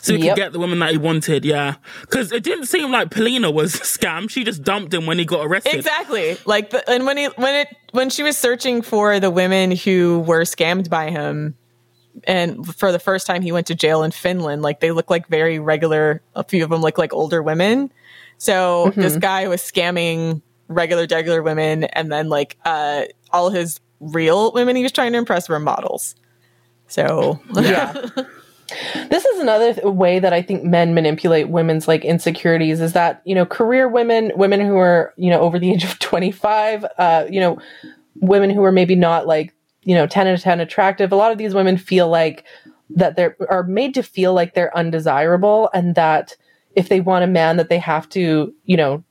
[SPEAKER 4] So he
[SPEAKER 2] Yep.
[SPEAKER 4] could get the woman that he wanted, yeah. Because it didn't seem like Polina was a scam. She just dumped him when he got arrested.
[SPEAKER 1] Exactly. Like the, and when he when it when she was searching for the women who were scammed by him and for the first time he went to jail in Finland, like they look like very regular a few of them look like older women. So this guy was scamming regular regular women and then like uh all his real women he was trying to impress were models. So
[SPEAKER 2] Yeah. this is another th- way that I think men manipulate women's like insecurities is that, you know, career women, women who are, you know, over the age of 25, uh, you know, women who are maybe not like, you know, 10 out of 10 attractive. A lot of these women feel like that they're are made to feel like they're undesirable and that if they want a man that they have to, you know,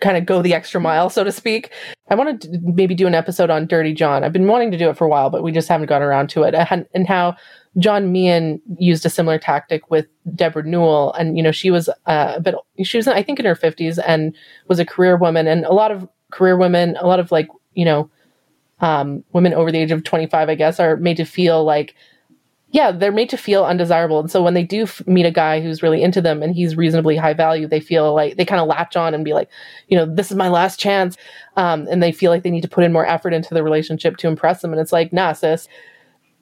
[SPEAKER 2] kind of go the extra mile, so to speak. I want to maybe do an episode on Dirty John. I've been wanting to do it for a while, but we just haven't gotten around to it. And, and how John Meehan used a similar tactic with Debra Newell, and you know she was uh, a bit. She was, I think, in her fifties and was a career woman. And a lot of career women, a lot of like you know, um, women over the age of twenty five, I guess, are made to feel like yeah, they're made to feel undesirable. And so when they do f- meet a guy who's really into them and he's reasonably high value, they feel like they kind of latch on and be like, you know, this is my last chance. Um, and they feel like they need to put in more effort into the relationship to impress them. And it's like, nah, sis,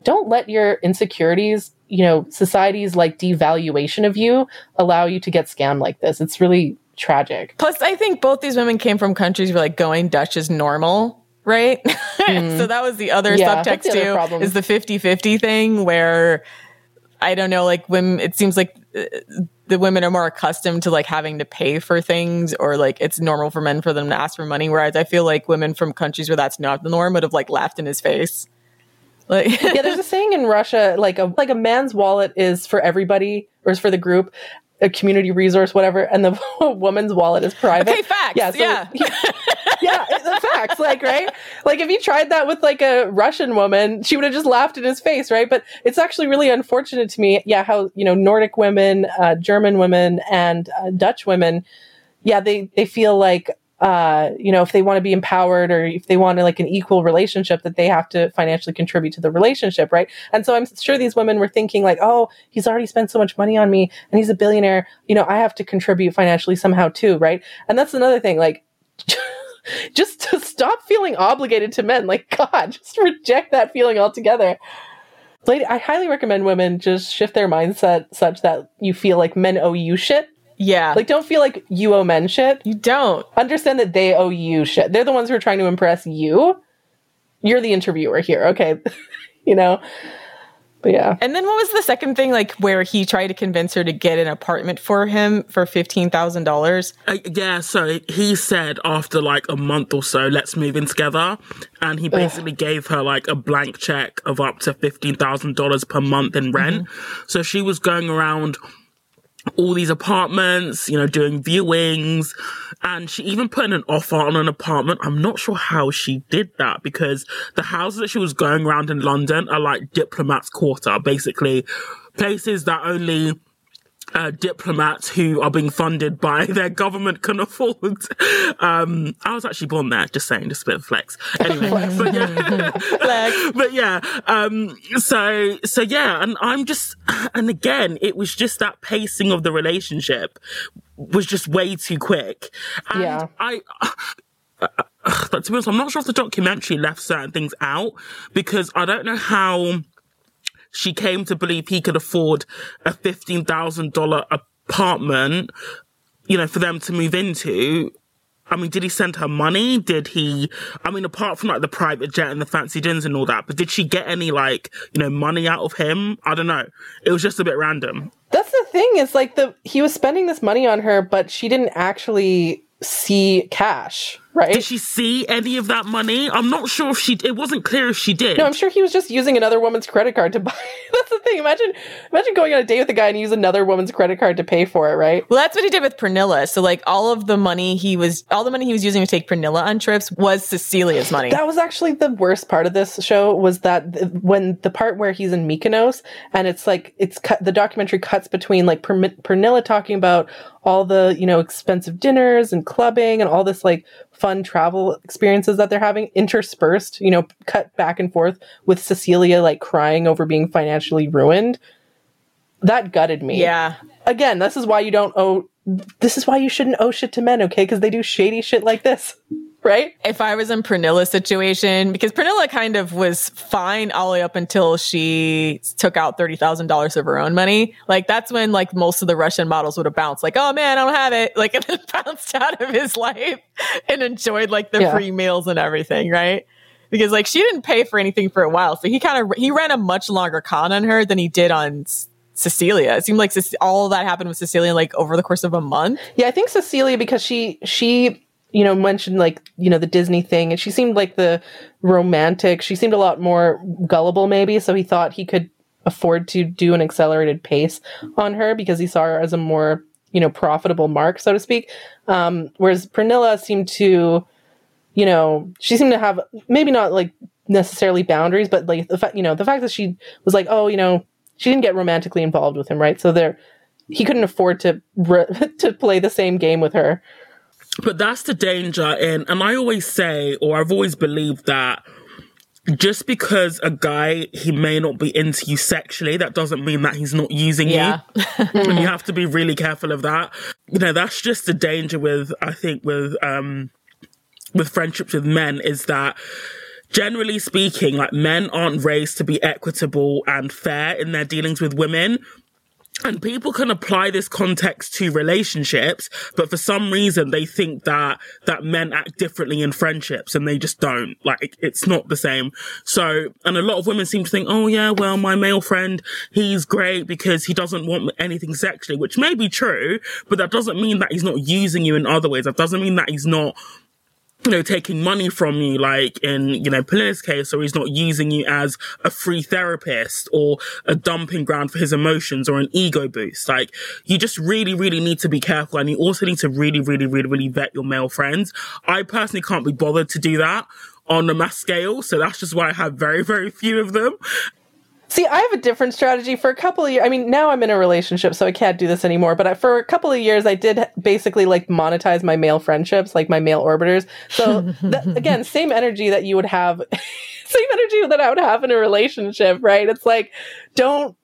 [SPEAKER 2] don't let your insecurities, you know, society's like devaluation of you allow you to get scammed like this. It's really tragic.
[SPEAKER 1] Plus, I think both these women came from countries where like going Dutch is normal, right? so that was the other.
[SPEAKER 2] Yeah,
[SPEAKER 1] subtext
[SPEAKER 2] the
[SPEAKER 1] too,
[SPEAKER 2] problem.
[SPEAKER 1] is the 50-50 thing where I don't know, like when it seems like uh, the women are more accustomed to like having to pay for things or like it's normal for men for them to ask for money. Whereas I feel like women from countries where that's not the norm would have like laughed in his face. Like,
[SPEAKER 2] yeah, there's a saying in Russia, like a like a man's wallet is for everybody or is for the group, a community resource, whatever, and the woman's wallet is private.
[SPEAKER 1] Okay, facts, yeah.
[SPEAKER 2] yeah, the facts, like right, like if you tried that with like a Russian woman, she would have just laughed in his face, right? But it's actually really unfortunate to me, yeah, how you know Nordic women, uh, German women, and uh, Dutch women, yeah, they they feel like uh, you know, if they want to be empowered or if they want to like an equal relationship, that they have to financially contribute to the relationship, right? And so I'm sure these women were thinking like, oh, he's already spent so much money on me and he's a billionaire, you know, I have to contribute financially somehow too, right? And that's another thing, like. just to stop feeling obligated to men. Like, God, just reject that feeling altogether. Lady, I highly recommend women just shift their mindset such that you feel like men owe you shit.
[SPEAKER 1] Yeah,
[SPEAKER 2] Like, don't feel like you owe men shit.
[SPEAKER 1] you don't.
[SPEAKER 2] Understand that they owe you shit. They're the ones who are trying to impress you. You're the interviewer here, okay? you know? But yeah.
[SPEAKER 1] And then what was the second thing, like where he tried to convince her to get an apartment for him for fifteen thousand dollars?
[SPEAKER 4] Uh, yeah, so he said after like a month or so, let's move in together. And he basically gave her like a blank check of up to $15,000 per month in rent. So she was going around all these apartments, you know, doing viewings. And she even put in an offer on an apartment. I'm not sure how she did that because the houses that she was going around in London are like diplomats quarter, basically places that only uh, diplomats who are being funded by their government can afford. Um, I was actually born there, just saying, just a bit of flex. Anyway, but yeah, but yeah, um, so, so yeah, and I'm just, and again, it was just that pacing of the relationship was just way too quick. And
[SPEAKER 2] Yeah.
[SPEAKER 4] I. But to be honest, I'm not sure if the documentary left certain things out because I don't know how she came to believe he could afford a fifteen thousand dollar apartment, you know, for them to move into. I mean, did he send her money? Did he? I mean, apart from like the private jet and the fancy dinners and all that, but did she get any like you know money out of him? I don't know. It was just a bit random.
[SPEAKER 2] That's the thing is like the he was spending this money on her, but she didn't actually see cash, right?
[SPEAKER 4] Did she see any of that money? I'm not sure if she. It wasn't clear if she did.
[SPEAKER 2] no, I'm sure he was just using another woman's credit card to buy. That's the thing. Imagine, imagine going on a date with a guy and use another woman's credit card to pay for it, right?
[SPEAKER 1] Well, that's what he did with Pernilla. So like all of the money he was, all the money he was using to take Pernilla on trips was Cecilia's money.
[SPEAKER 2] That was actually the worst part of this show was that th- when the part where he's in Mykonos and it's like it's cut the documentary cuts between like per- Pernilla talking about all the you know expensive dinners and clubbing and all this like fun travel experiences that they're having interspersed you know cut back and forth with Cecilia like crying over being financially ruined. That gutted me.
[SPEAKER 1] Yeah.
[SPEAKER 2] again this is why you don't owe this is why you shouldn't owe shit to men okay? Because they do shady shit like this right
[SPEAKER 1] If I was in Pernilla's situation, because Pernilla kind of was fine all the way up until she took out $30,000 of her own money. Like that's when like most of the Russian models would have bounced like, oh man, I don't have it. Like and then bounced out of his life and enjoyed like the
[SPEAKER 2] Yeah.
[SPEAKER 1] free meals and everything, right? Because like she didn't pay for anything for a while. So he kind of, he ran a much longer con on her than he did on Cecilia. It seemed like all that happened with Cecilia like over the course of a month.
[SPEAKER 2] Yeah, I think Cecilia because she she you know mentioned like you know the Disney thing and she seemed like the romantic. She seemed a lot more gullible maybe, so he thought he could afford to do an accelerated pace on her because he saw her as a more you know profitable mark so to speak. Um, whereas Pernilla seemed to you know she seemed to have maybe not like necessarily boundaries, but like the fact you know the fact that she was like oh you know she didn't get romantically involved with him right, so there he couldn't afford to re- to play the same game with her.
[SPEAKER 4] But that's the danger in, and I always say, or I've always believed that just because a guy he may not be into you sexually, that doesn't mean that he's not using
[SPEAKER 1] Yeah.
[SPEAKER 4] you. and you have to be really careful of that. You know, that's just the danger with I think with um with friendships with men is that generally speaking, like men aren't raised to be equitable and fair in their dealings with women. And people can apply this context to relationships, but for some reason they think that, that men act differently in friendships and they just don't. Like, it's not the same. So, and a lot of women seem to think, oh yeah, well, my male friend, he's great because he doesn't want anything sexually, which may be true, but that doesn't mean that he's not using you in other ways. That doesn't mean that he's not you know, taking money from you, like in, you know, Police's case, or he's not using you as a free therapist or a dumping ground for his emotions or an ego boost. Like, you just really, really need to be careful. And you also need to really, really, really, really vet your male friends. I personally can't be bothered to do that on a mass scale. So that's just why I have very, very few of them.
[SPEAKER 2] See, I have a different strategy for a couple of years. I mean, now I'm in a relationship, so I can't do this anymore. But I, for a couple of years, I did basically like monetize my male friendships, like my male orbiters. So again, same energy that you would have, same energy that I would have in a relationship, right? It's like, don't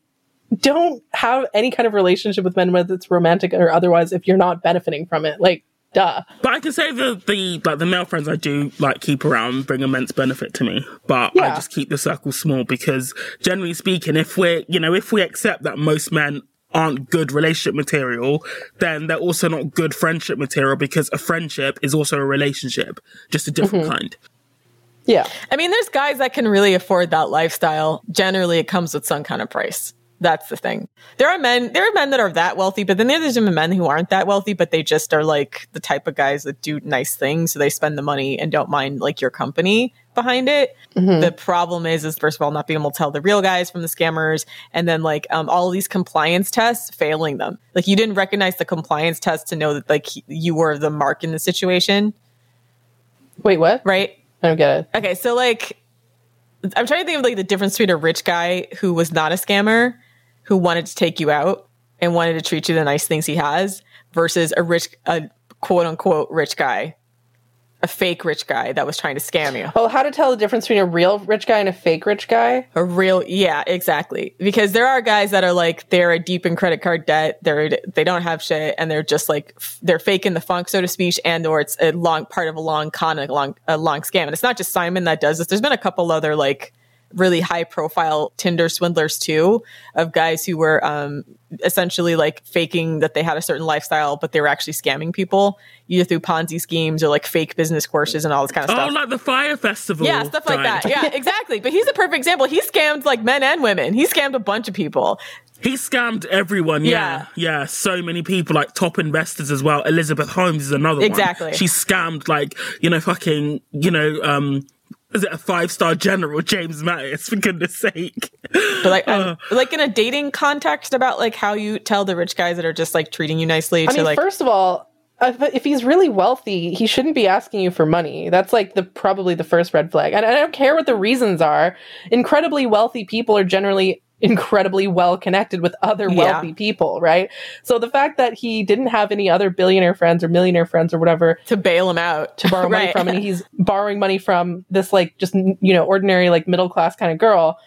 [SPEAKER 2] don't have any kind of relationship with men, whether it's romantic or otherwise, if you're not benefiting from it. Like, duh.
[SPEAKER 4] But I can say the, the, like the male friends I do like keep around bring immense benefit to me. But I just keep the circle small because generally speaking, if we're, you know, if we accept that most men aren't good relationship material, then they're also not good friendship material because a friendship is also a relationship, just a different mm-hmm. kind.
[SPEAKER 2] Yeah.
[SPEAKER 1] I mean, there's guys that can really afford that lifestyle. Generally, it comes with some kind of price. That's the thing. There are men, there are men that are that wealthy, but then there's even men who aren't that wealthy, but they just are like the type of guys that do nice things. So they spend the money and don't mind like your company behind it. The problem is, is first of all, not being able to tell the real guys from the scammers. And then like, um, all these compliance tests failing them. Like you didn't recognize the compliance test to know that like you were the mark in the situation.
[SPEAKER 2] Wait, what?
[SPEAKER 1] Right.
[SPEAKER 2] I don't get it.
[SPEAKER 1] Okay, so like I'm trying to think of like the difference between a rich guy who was not a scammer, who wanted to take you out and wanted to treat you the nice things he has, versus a rich, a quote unquote rich guy. a fake rich guy that was trying to scam you.
[SPEAKER 2] Well, how to tell the difference between a real rich guy and a fake rich guy?
[SPEAKER 1] A real, yeah, exactly. Because there are guys that are like they're deep in credit card debt, they're they don't have shit, and they're just like they're faking the funk, so to speak, and or it's a long part of a long con, a long a long scam. And it's not just Simon that does this. There's been a couple other like really high profile Tinder swindlers too, of guys who were um, essentially like faking that they had a certain lifestyle, but they were actually scamming people either through Ponzi schemes or like fake business courses and all this kind of stuff.
[SPEAKER 4] Oh, like the Fyre Festival.
[SPEAKER 1] Yeah, stuff like
[SPEAKER 4] guy.
[SPEAKER 1] that. Yeah, exactly. But he's a perfect example. He scammed like men and women. He scammed a bunch of people.
[SPEAKER 4] He scammed everyone. Yeah. yeah. So many people, like top investors as well. Elizabeth Holmes is another one.
[SPEAKER 1] Exactly.
[SPEAKER 4] She scammed like, you know, fucking, you know, um, is it a five star general, James Mattis, for goodness sake?
[SPEAKER 1] But like, um, like in a dating context about like how you tell the rich guys that are just like treating you nicely
[SPEAKER 2] I
[SPEAKER 1] to
[SPEAKER 2] mean,
[SPEAKER 1] like
[SPEAKER 2] first of all, if, if he's really wealthy, he shouldn't be asking you for money. That's like the probably the first red flag. And I don't care what the reasons are. Incredibly wealthy people are generally incredibly well connected with other
[SPEAKER 1] Yeah.
[SPEAKER 2] wealthy people, right? So the fact that he didn't have any other billionaire friends or millionaire friends or whatever
[SPEAKER 1] to bail him out
[SPEAKER 2] to borrow money from, and he's borrowing money from this like just you know ordinary like middle class kind of girl.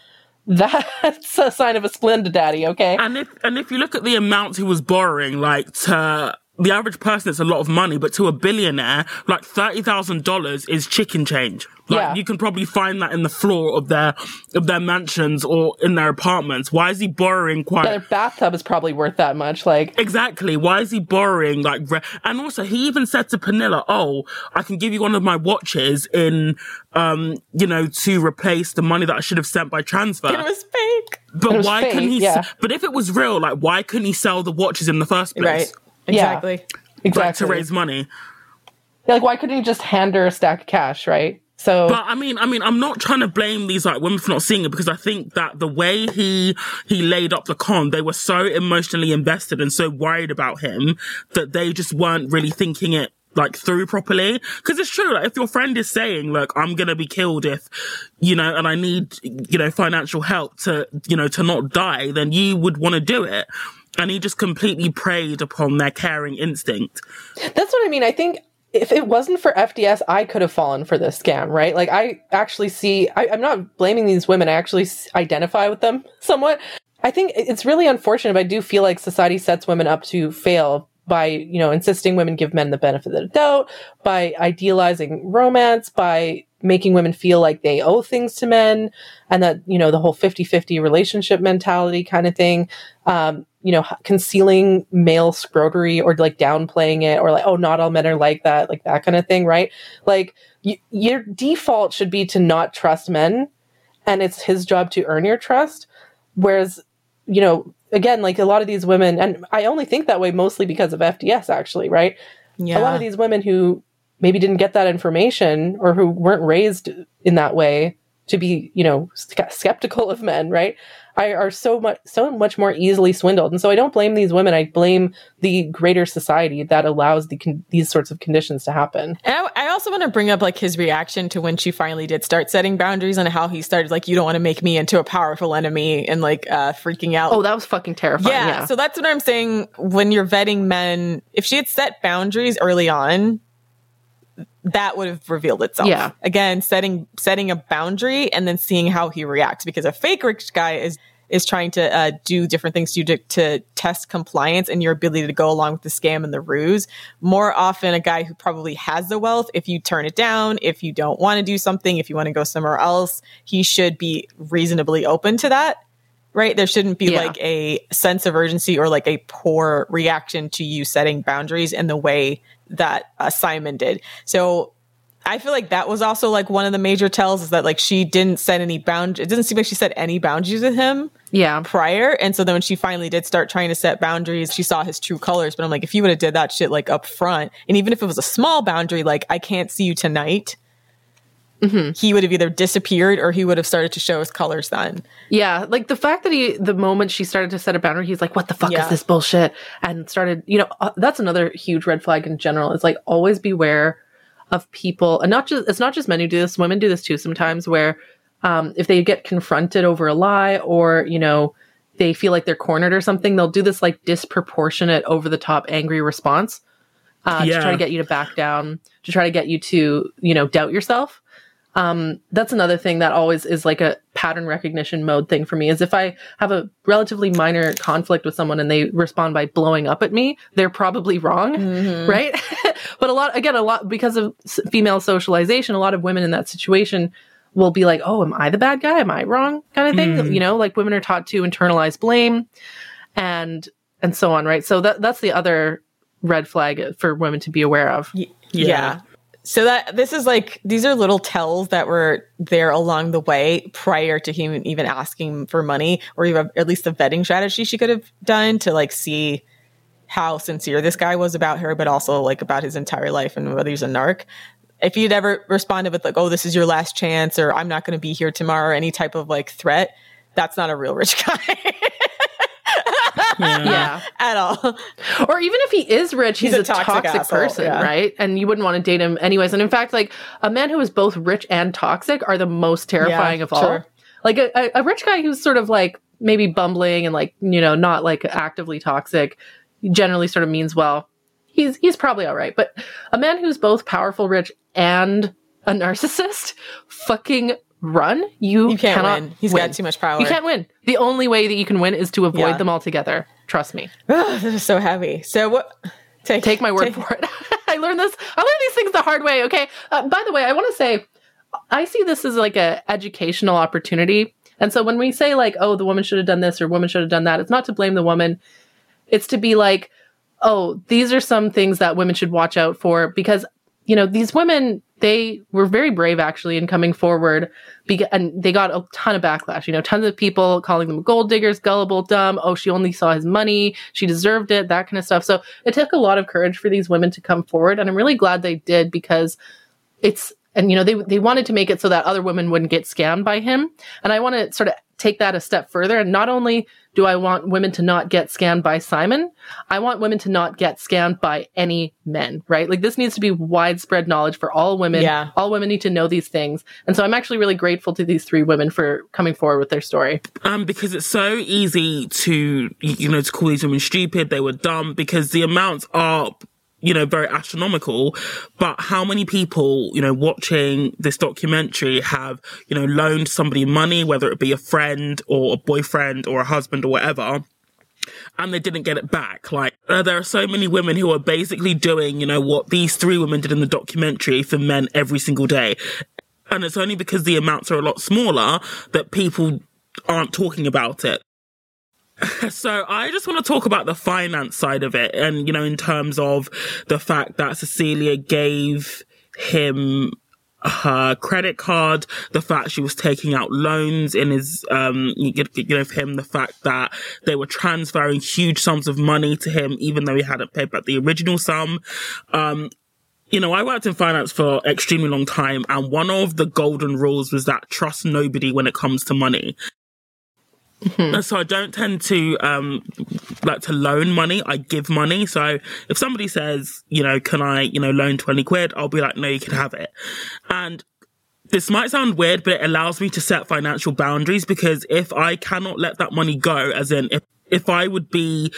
[SPEAKER 2] That's a sign of a Splenda daddy, okay?
[SPEAKER 4] And if and if you look at the amount he was borrowing, like to the average person, it's a lot of money, but to a billionaire, like thirty thousand dollars is chicken change. Like
[SPEAKER 2] Yeah.
[SPEAKER 4] you can probably find that in the floor of their of their mansions or in their apartments. Why is he borrowing quite?
[SPEAKER 2] Their bathtub is probably worth that much. Like,
[SPEAKER 4] Exactly. Why is he borrowing like? Re- and also, he even said to Pernilla, "Oh, I can give you one of my watches in, um, you know, to replace the money that I should have sent by transfer."
[SPEAKER 1] it was fake
[SPEAKER 4] but
[SPEAKER 2] was
[SPEAKER 4] why couldn't he?
[SPEAKER 2] yeah.
[SPEAKER 4] s But if it was real, like, why couldn't he sell the watches in the first place?
[SPEAKER 1] right exactly
[SPEAKER 4] Like
[SPEAKER 2] exactly.
[SPEAKER 4] to raise money.
[SPEAKER 2] like, why couldn't he just hand her a stack of cash, right? So,
[SPEAKER 4] But I mean, I mean, I'm not trying to blame these like women for not seeing it because I think that the way he he laid up the con, they were so emotionally invested and so worried about him that they just weren't really thinking it like through properly. Because it's true, like if your friend is saying, "Look, I'm gonna be killed if you know, and I need you know financial help to you know to not die," then you would want to do it. And he just completely preyed upon their caring instinct.
[SPEAKER 2] that's what I mean. I think if it wasn't for FDS, I could have fallen for this scam, right? Like, I actually see, I, I'm not blaming these women. I actually identify with them somewhat. I think it's really unfortunate, but I do feel like society sets women up to fail by, you know, insisting women give men the benefit of the doubt, by idealizing romance, by making women feel like they owe things to men, and that, you know, the whole 50 50 relationship mentality kind of thing. Um, you know, concealing male scrotery or like downplaying it or like, oh, not all men are like that, like that kind of thing, right? Like, y- your default should be to not trust men, and it's his job to earn your trust. Whereas, you know, again, like a lot of these women, and I only think that way mostly because of FDS, actually, right?
[SPEAKER 1] yeah
[SPEAKER 2] A lot of these women who maybe didn't get that information or who weren't raised in that way to be, you know, skeptical of men, right? I, are so much so much more easily swindled, and so I don't blame these women. I blame the greater society that allows the con- these sorts of conditions to happen.
[SPEAKER 1] And I, I also want to bring up like his reaction to when she finally did start setting boundaries and how he started like, you don't want to make me into a powerful enemy and like uh, freaking out.
[SPEAKER 2] Oh, that was fucking terrifying.
[SPEAKER 1] yeah,
[SPEAKER 2] Yeah.
[SPEAKER 1] So that's what I'm saying. When you're vetting men, if she had set boundaries early on, that would have revealed itself.
[SPEAKER 2] Yeah.
[SPEAKER 1] Again, setting setting a boundary and then seeing how he reacts because a fake rich guy is is trying to uh, do different things to, to to test compliance and your ability to go along with the scam and the ruse. More often, a guy who probably has the wealth, if you turn it down, if you don't want to do something, if you want to go somewhere else, he should be reasonably open to that right? There shouldn't be
[SPEAKER 2] Yeah.
[SPEAKER 1] like a sense of urgency or like a poor reaction to you setting boundaries in the way that uh, Simon did. So I feel like that was also like one of the major tells is that like she didn't set any boundaries. It doesn't seem like she set any boundaries with him
[SPEAKER 2] yeah.
[SPEAKER 1] prior. And so then when she finally did start trying to set boundaries, she saw his true colors. But I'm like, if you would have did that shit like up front, and even if it was a small boundary, like I can't see you tonight. He would have either disappeared or he would have started to show his colors then.
[SPEAKER 2] Yeah, like the fact that he, the moment she started to set a boundary, he's like, "What the fuck
[SPEAKER 1] Yeah.
[SPEAKER 2] is this bullshit?" And started, you know, uh, that's another huge red flag in general. It's like always beware of people, and not just it's not just men who do this; women do this too sometimes. Where um, if they get confronted over a lie, or you know, they feel like they're cornered or something, they'll do this like disproportionate, over the top, angry response. uh, to try to get you to back down, to try to get you to, you know, doubt yourself. Um, that's another thing that always is like a pattern recognition mode thing for me is if I have a relatively minor conflict with someone and they respond by blowing up at me, they're probably wrong, right? but a lot, again, a lot because of s- female socialization, a lot of women in that situation will be like, "Oh, am I the bad guy? Am I wrong?" kind of thing. You know, like women are taught to internalize blame and and so on, right? So that that's the other red flag for women to be aware of.
[SPEAKER 1] Yeah. So that this is like these are little tells that were there along the way prior to him even asking for money or even at least the vetting strategy she could have done to like see how sincere this guy was about her, but also like about his entire life and whether he's a narc. If he'd ever responded with like, "Oh, this is your last chance," or "I'm not going to be here tomorrow," or any type of like threat, that's not a real rich guy
[SPEAKER 2] Yeah.
[SPEAKER 1] at all.
[SPEAKER 2] or even if he is rich, he's,
[SPEAKER 1] He's a
[SPEAKER 2] a, toxic,
[SPEAKER 1] toxic
[SPEAKER 2] person,
[SPEAKER 1] yeah.
[SPEAKER 2] right? And you wouldn't want to date him anyways. And in fact, like a man who is both rich and toxic are the most terrifying
[SPEAKER 1] Yeah,
[SPEAKER 2] of all.
[SPEAKER 1] sure.
[SPEAKER 2] Like a, a, a rich guy who's sort of like maybe bumbling and like you know not like actively toxic, generally sort of means well. He's he's probably all right. But a man who's both powerful, rich, and a narcissist, fucking run. You,
[SPEAKER 1] You can't win. He's
[SPEAKER 2] win.
[SPEAKER 1] got too much power.
[SPEAKER 2] You can't win. The only way that you can win is to avoid
[SPEAKER 1] Yeah.
[SPEAKER 2] them altogether. Trust me.
[SPEAKER 1] this is so heavy. So what? Take
[SPEAKER 2] Take my word
[SPEAKER 1] take-
[SPEAKER 2] for it. I learned this. I learned these things the hard way. Okay. Uh, by the way, I want to say, I see this as like a educational opportunity. And so when we say like, oh, the woman should have done this or woman should have done that, it's not to blame the woman. It's to be like, oh, these are some things that women should watch out for because you know these women they were very brave actually in coming forward. And they got a ton of backlash you know tons of people calling them gold diggers gullible dumb. Oh she only saw his money. She deserved it that kind of stuff. So it took a lot of courage for these women to come forward and i'm really glad they did because it's and you know they they wanted to make it so that other women wouldn't get scammed by him. And i want to sort of take that a step further. And not only do i want women to not get scammed by simon i want women to not get scammed by any men right? Like this needs to be widespread knowledge for all women.
[SPEAKER 1] Yeah.
[SPEAKER 2] all women need to know these things. And so i'm actually really grateful to these three women for coming forward with their story.
[SPEAKER 4] Um, because it's so easy to, you know, to call these women stupid. They were dumb because the amounts are, you know, very astronomical. But how many people, you know, watching this documentary have, you know, loaned somebody money, whether it be a friend or a boyfriend or a husband or whatever, and they didn't get it back. Like, uh, there are so many women who are basically doing, you know, what these three women did in the documentary for men every single day. And it's only because the amounts are a lot smaller that people aren't talking about it. So I just want to talk about the finance side of it. And, you know, in terms of the fact that Cecilia gave him her credit card, the fact she was taking out loans in his, um, you know, him, the fact that they were transferring huge sums of money to him, even though he hadn't paid back the original sum. Um, you know, I worked in finance for extremely long time, and one of the golden rules was that trust nobody when it comes to money. And So I don't tend to um like to loan money. I give money. So if somebody says, you know, can I, you know, loan 20 quid, I'll be like, no, you can have it. And this might sound weird, but it allows me to set financial boundaries because if I cannot let that money go, as in if, if I would be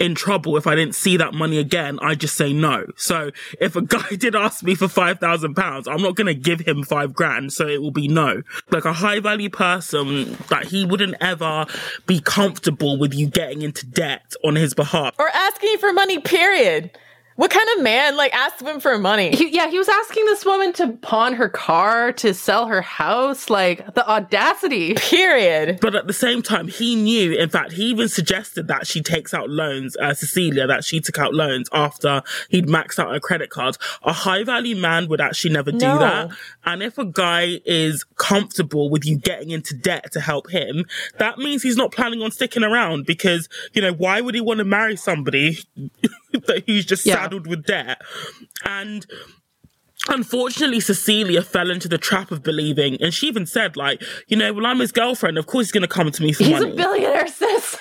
[SPEAKER 4] in trouble if I didn't see that money again, I just say no. So if a guy did ask me for five thousand pounds, I'm not gonna give him five grand, so it will be no. Like a high value person, that he wouldn't ever be comfortable with you getting into debt on his behalf.
[SPEAKER 1] or asking for money. Period. What kind of man like asked him for money?
[SPEAKER 2] he, yeah he was asking this woman to pawn her car to sell her house like the audacity
[SPEAKER 1] Period.
[SPEAKER 4] But at the same time, he knew, in fact, he even suggested that she takes out loans, uh, Cecilia, that she took out loans after he'd maxed out her credit card. A high value man would actually never do
[SPEAKER 1] No.
[SPEAKER 4] that. And if a guy is comfortable with you getting into debt to help him, that means he's not planning on sticking around because, you know, why would he want to marry somebody that he's just
[SPEAKER 2] Yeah.
[SPEAKER 4] saddled with debt? And Unfortunately, Cecilia fell into the trap of believing, and she even said, like, you know, well, I'm his girlfriend. Of course, he's going to come to me for money.
[SPEAKER 2] he's
[SPEAKER 4] money.
[SPEAKER 2] a billionaire sis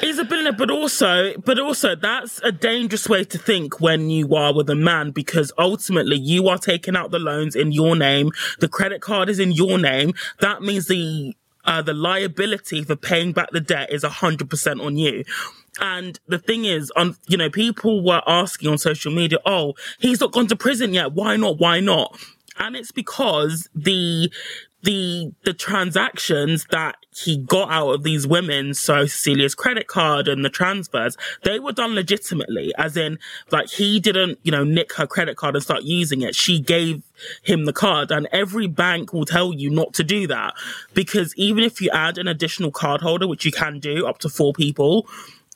[SPEAKER 4] he's a billionaire, but also, but also, that's a dangerous way to think when you are with a man because ultimately you are taking out the loans in your name. The credit card is in your name. That means the uh, the liability for paying back the debt is 100% on you. And the thing is, on you know, people were asking on social media, "Oh, he's not gone to prison yet. Why not? Why not?" And it's because the the the transactions that he got out of these women, so Cecilia's credit card and the transfers, they were done legitimately, as in like he didn't, you know, nick her credit card and start using it. She gave him the card and every bank will tell you not to do that because even if you add an additional card holder, which you can do up to four people,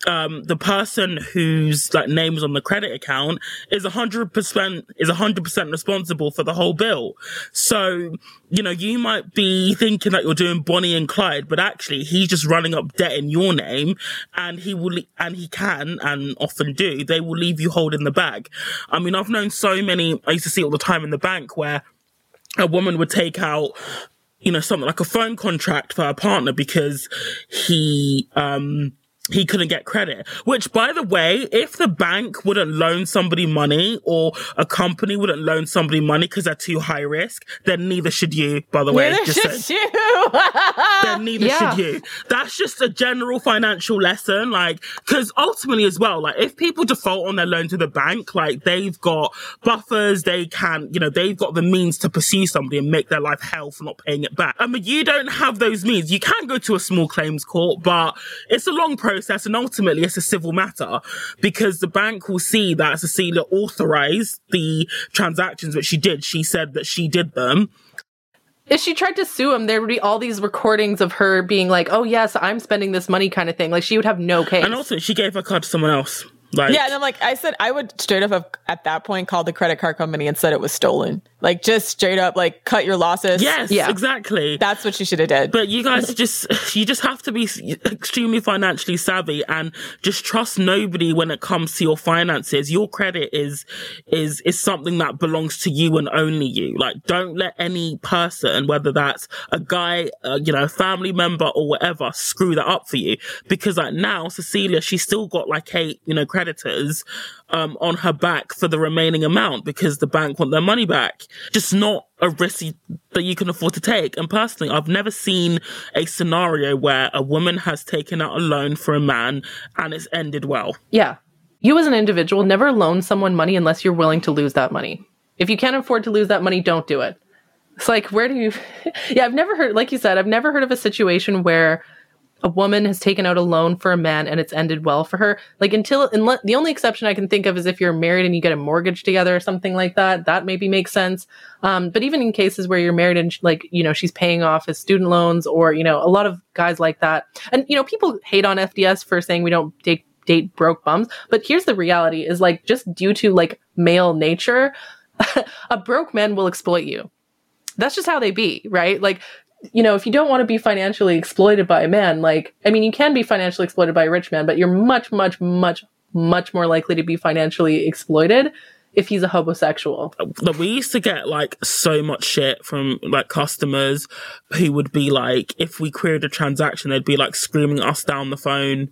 [SPEAKER 4] um, the person whose like name is on the credit account is a hundred percent is a hundred percent responsible for the whole bill. So, you know, you might be thinking that you're doing Bonnie and Clyde, but actually he's just running up debt in your name and he will, and he can and often do, they will leave you holding the bag. I mean, I've known so many, I used to see all the time in the bank where a woman would take out you know, something like a phone contract for her partner because he, um, he couldn't get credit. Which, by the way, if the bank wouldn't loan somebody money or a company wouldn't loan somebody money because they're too high risk, then neither should you, by the way.
[SPEAKER 1] Neither
[SPEAKER 4] just
[SPEAKER 1] should you.
[SPEAKER 4] then neither
[SPEAKER 2] Yeah.
[SPEAKER 4] should you. That's just a general financial lesson. Like, cause ultimately as well, like if people default on their loan to the bank, like they've got buffers, they can, you know, they've got the means to pursue somebody and make their life hell for not paying it back. I mean, you don't have those means. You can go to a small claims court, but it's a long process and ultimately it's a civil matter because the bank will see that Cecilia authorized the transactions which she did. She said that she did them.
[SPEAKER 2] If she tried to sue him, there would be all these recordings of her being like, "Oh yes, I'm spending this money," kind of thing. Like she would have no case.
[SPEAKER 4] And also she gave her card to someone else. Like,
[SPEAKER 1] Yeah, and I'm like, I said I would straight up have at that point called the credit card company and said it was stolen. Like just straight up, like cut your losses.
[SPEAKER 4] Yes,
[SPEAKER 2] Yeah.
[SPEAKER 4] exactly.
[SPEAKER 1] that's what she should have did.
[SPEAKER 4] but you guys just you just have to be extremely financially savvy and just trust nobody when it comes to your finances. Your credit is is is something that belongs to you and only you. Like don't let any person, whether that's a guy, uh, you know, a family member or whatever, screw that up for you. Because like now, Cecilia, she's still got like eight, you know, creditors um, on her back for the remaining amount because the bank want their money back. Just not a risk that you can afford to take. And personally, I've never seen a scenario where a woman has taken out a loan for a man and it's ended well.
[SPEAKER 2] Yeah. You as an individual never loan someone money unless you're willing to lose that money. If you can't afford to lose that money, don't do it. It's like, where do you. yeah, I've never heard, like you said, I've never heard of a situation where a woman has taken out a loan for a man and it's ended well for her. Like, until, the only exception I can think of is if you're married and you get a mortgage together or something like that. That maybe makes sense. Um, but even in cases where you're married and, like, you know, she's paying off his student loans or, you know, a lot of guys like that. And, you know, people hate on FDS for saying we don't date date broke bums. But here's the reality is like just due to like male nature, a broke man will exploit you. That's just how they be, right? Like, you know, if you don't want to be financially exploited by a man, like, I mean, you can be financially exploited by a rich man, but you're much, much, much, much more likely to be financially exploited if he's a homosexual.
[SPEAKER 4] We used to get like so much shit from like customers who would be like, if we queried a transaction, they'd be like screaming us down the phone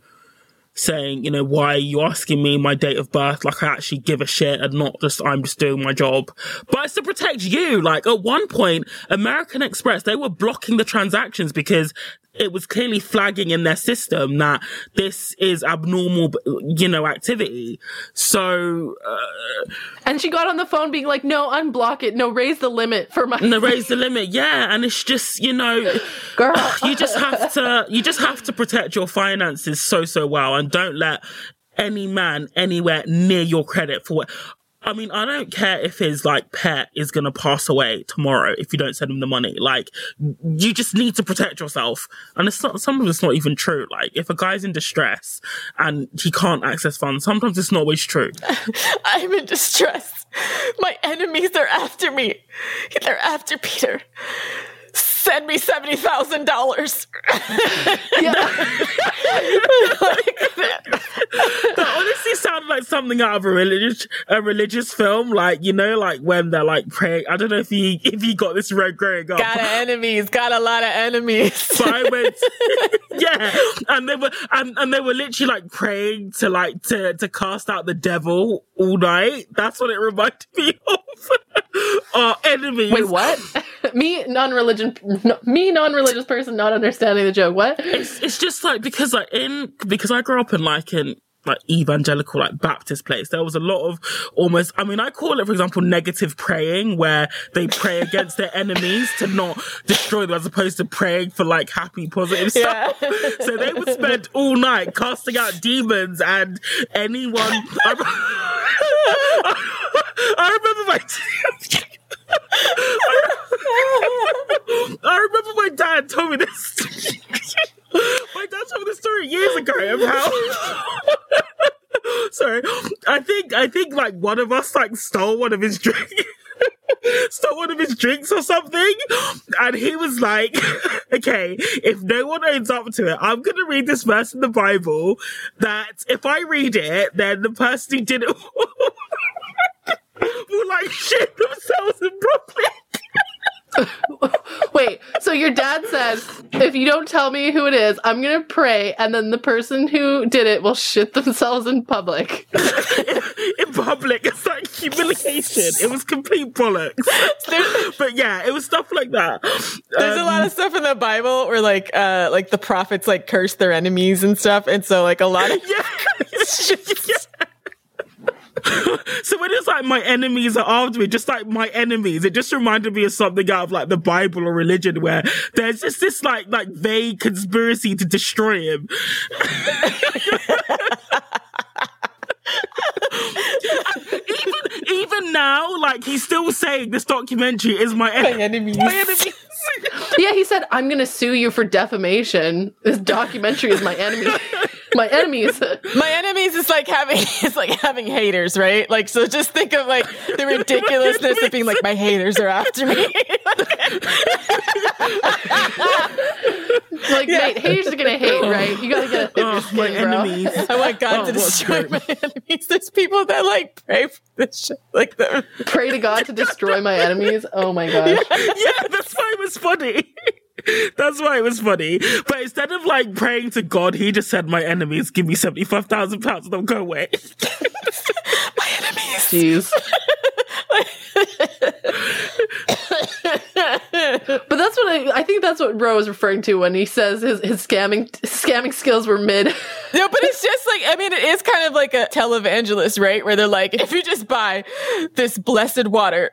[SPEAKER 4] saying, you know, why are you asking me my date of birth? Like I actually give a shit and not just, I'm just doing my job. But it's to protect you. Like at one point, American Express, they were blocking the transactions because it was clearly flagging in their system that this is abnormal, you know, activity. So, uh,
[SPEAKER 2] And she got on the phone being like, no, unblock it. No, raise the limit for my
[SPEAKER 4] No, raise the limit. Yeah. And it's just, you know,
[SPEAKER 2] girl.
[SPEAKER 4] you just have to you just have to protect your finances so so well and don't let any man anywhere near your credit for what I mean, I don't care if his like pet is gonna pass away tomorrow if you don't send him the money. Like, you just need to protect yourself. And it's not, some of it's not even true. Like, if a guy's in distress and he can't access funds, sometimes it's not always true.
[SPEAKER 1] I'm in distress. My enemies are after me. They're after Peter. Send me seventy thousand dollars. Yeah.
[SPEAKER 4] That honestly sounded like something out of a religious a religious film. Like, you know, like when they're like praying. I don't know if you if you got this road growing up.
[SPEAKER 1] Got enemies. Got a lot of enemies.
[SPEAKER 4] So I went, yeah, and they were and, and they were literally like praying to like to to cast out the devil all night. That's what it reminded me of. Our enemies.
[SPEAKER 2] Wait, what? me non-religion, no, me non-religious person, not understanding the joke. What?
[SPEAKER 4] it's, it's just like because like in because I grew up in like in like evangelical like Baptist place. There was a lot of almost I mean I call it for example negative praying where they pray against their enemies to not destroy them as opposed to praying for like happy positive stuff. so they would spend all night casting out demons and anyone I, I remember my I remember my dad told me this. my dad told me this story years ago of how. Sorry, I think I think like one of us like stole one of his drinks. stole one of his drinks or something, and he was like, "Okay, if no one owns up to it, I'm gonna read this verse in the Bible. That if I read it, then the person who did it will like shit themselves in Brooklyn."
[SPEAKER 2] Wait, so your dad says, if you don't tell me who it is, I'm gonna pray, and then the person who did it will shit themselves in public.
[SPEAKER 4] in public. It's like humiliation. It was complete bollocks. but yeah, it was stuff like that.
[SPEAKER 1] There's a
[SPEAKER 4] Um,
[SPEAKER 1] lot of stuff in the Bible where like uh like the prophets like curse their enemies and stuff, and so like a lot of
[SPEAKER 4] Yeah. so when it's like my enemies are after me, just like my enemies, it just reminded me of something out of like the Bible or religion where there's just this like like vague conspiracy to destroy him. even even now, like he's still saying this documentary is my, en-
[SPEAKER 1] enemies.
[SPEAKER 4] my enemies.
[SPEAKER 2] yeah, he said, I'm gonna sue you for defamation. This documentary is my enemy. my enemies.
[SPEAKER 1] My enemies is like having it's like having haters, right? Like so just think of like the ridiculousness of being like my haters are after me.
[SPEAKER 2] Like, mate, haters are gonna hate, right? You gotta get a
[SPEAKER 4] my
[SPEAKER 2] bro.
[SPEAKER 4] enemies.
[SPEAKER 1] I want God
[SPEAKER 4] Oh,
[SPEAKER 1] to destroy
[SPEAKER 4] great.
[SPEAKER 1] my enemies. There's people that like pray for this shit. Like the
[SPEAKER 2] Pray to God to destroy my enemies. Oh my gosh.
[SPEAKER 4] yeah, that's why it was funny. That's why it was funny. But instead of like praying to God, he just said, My enemies, give me seventy-five thousand pounds and they'll go away.
[SPEAKER 1] my enemies.
[SPEAKER 2] Jeez. But that's what I, I think that's what Ro is referring to when he says his, his scamming scamming skills were mid.
[SPEAKER 1] No, but it's just like I mean, it is kind of like a televangelist, right? Where they're like, if you just buy this blessed water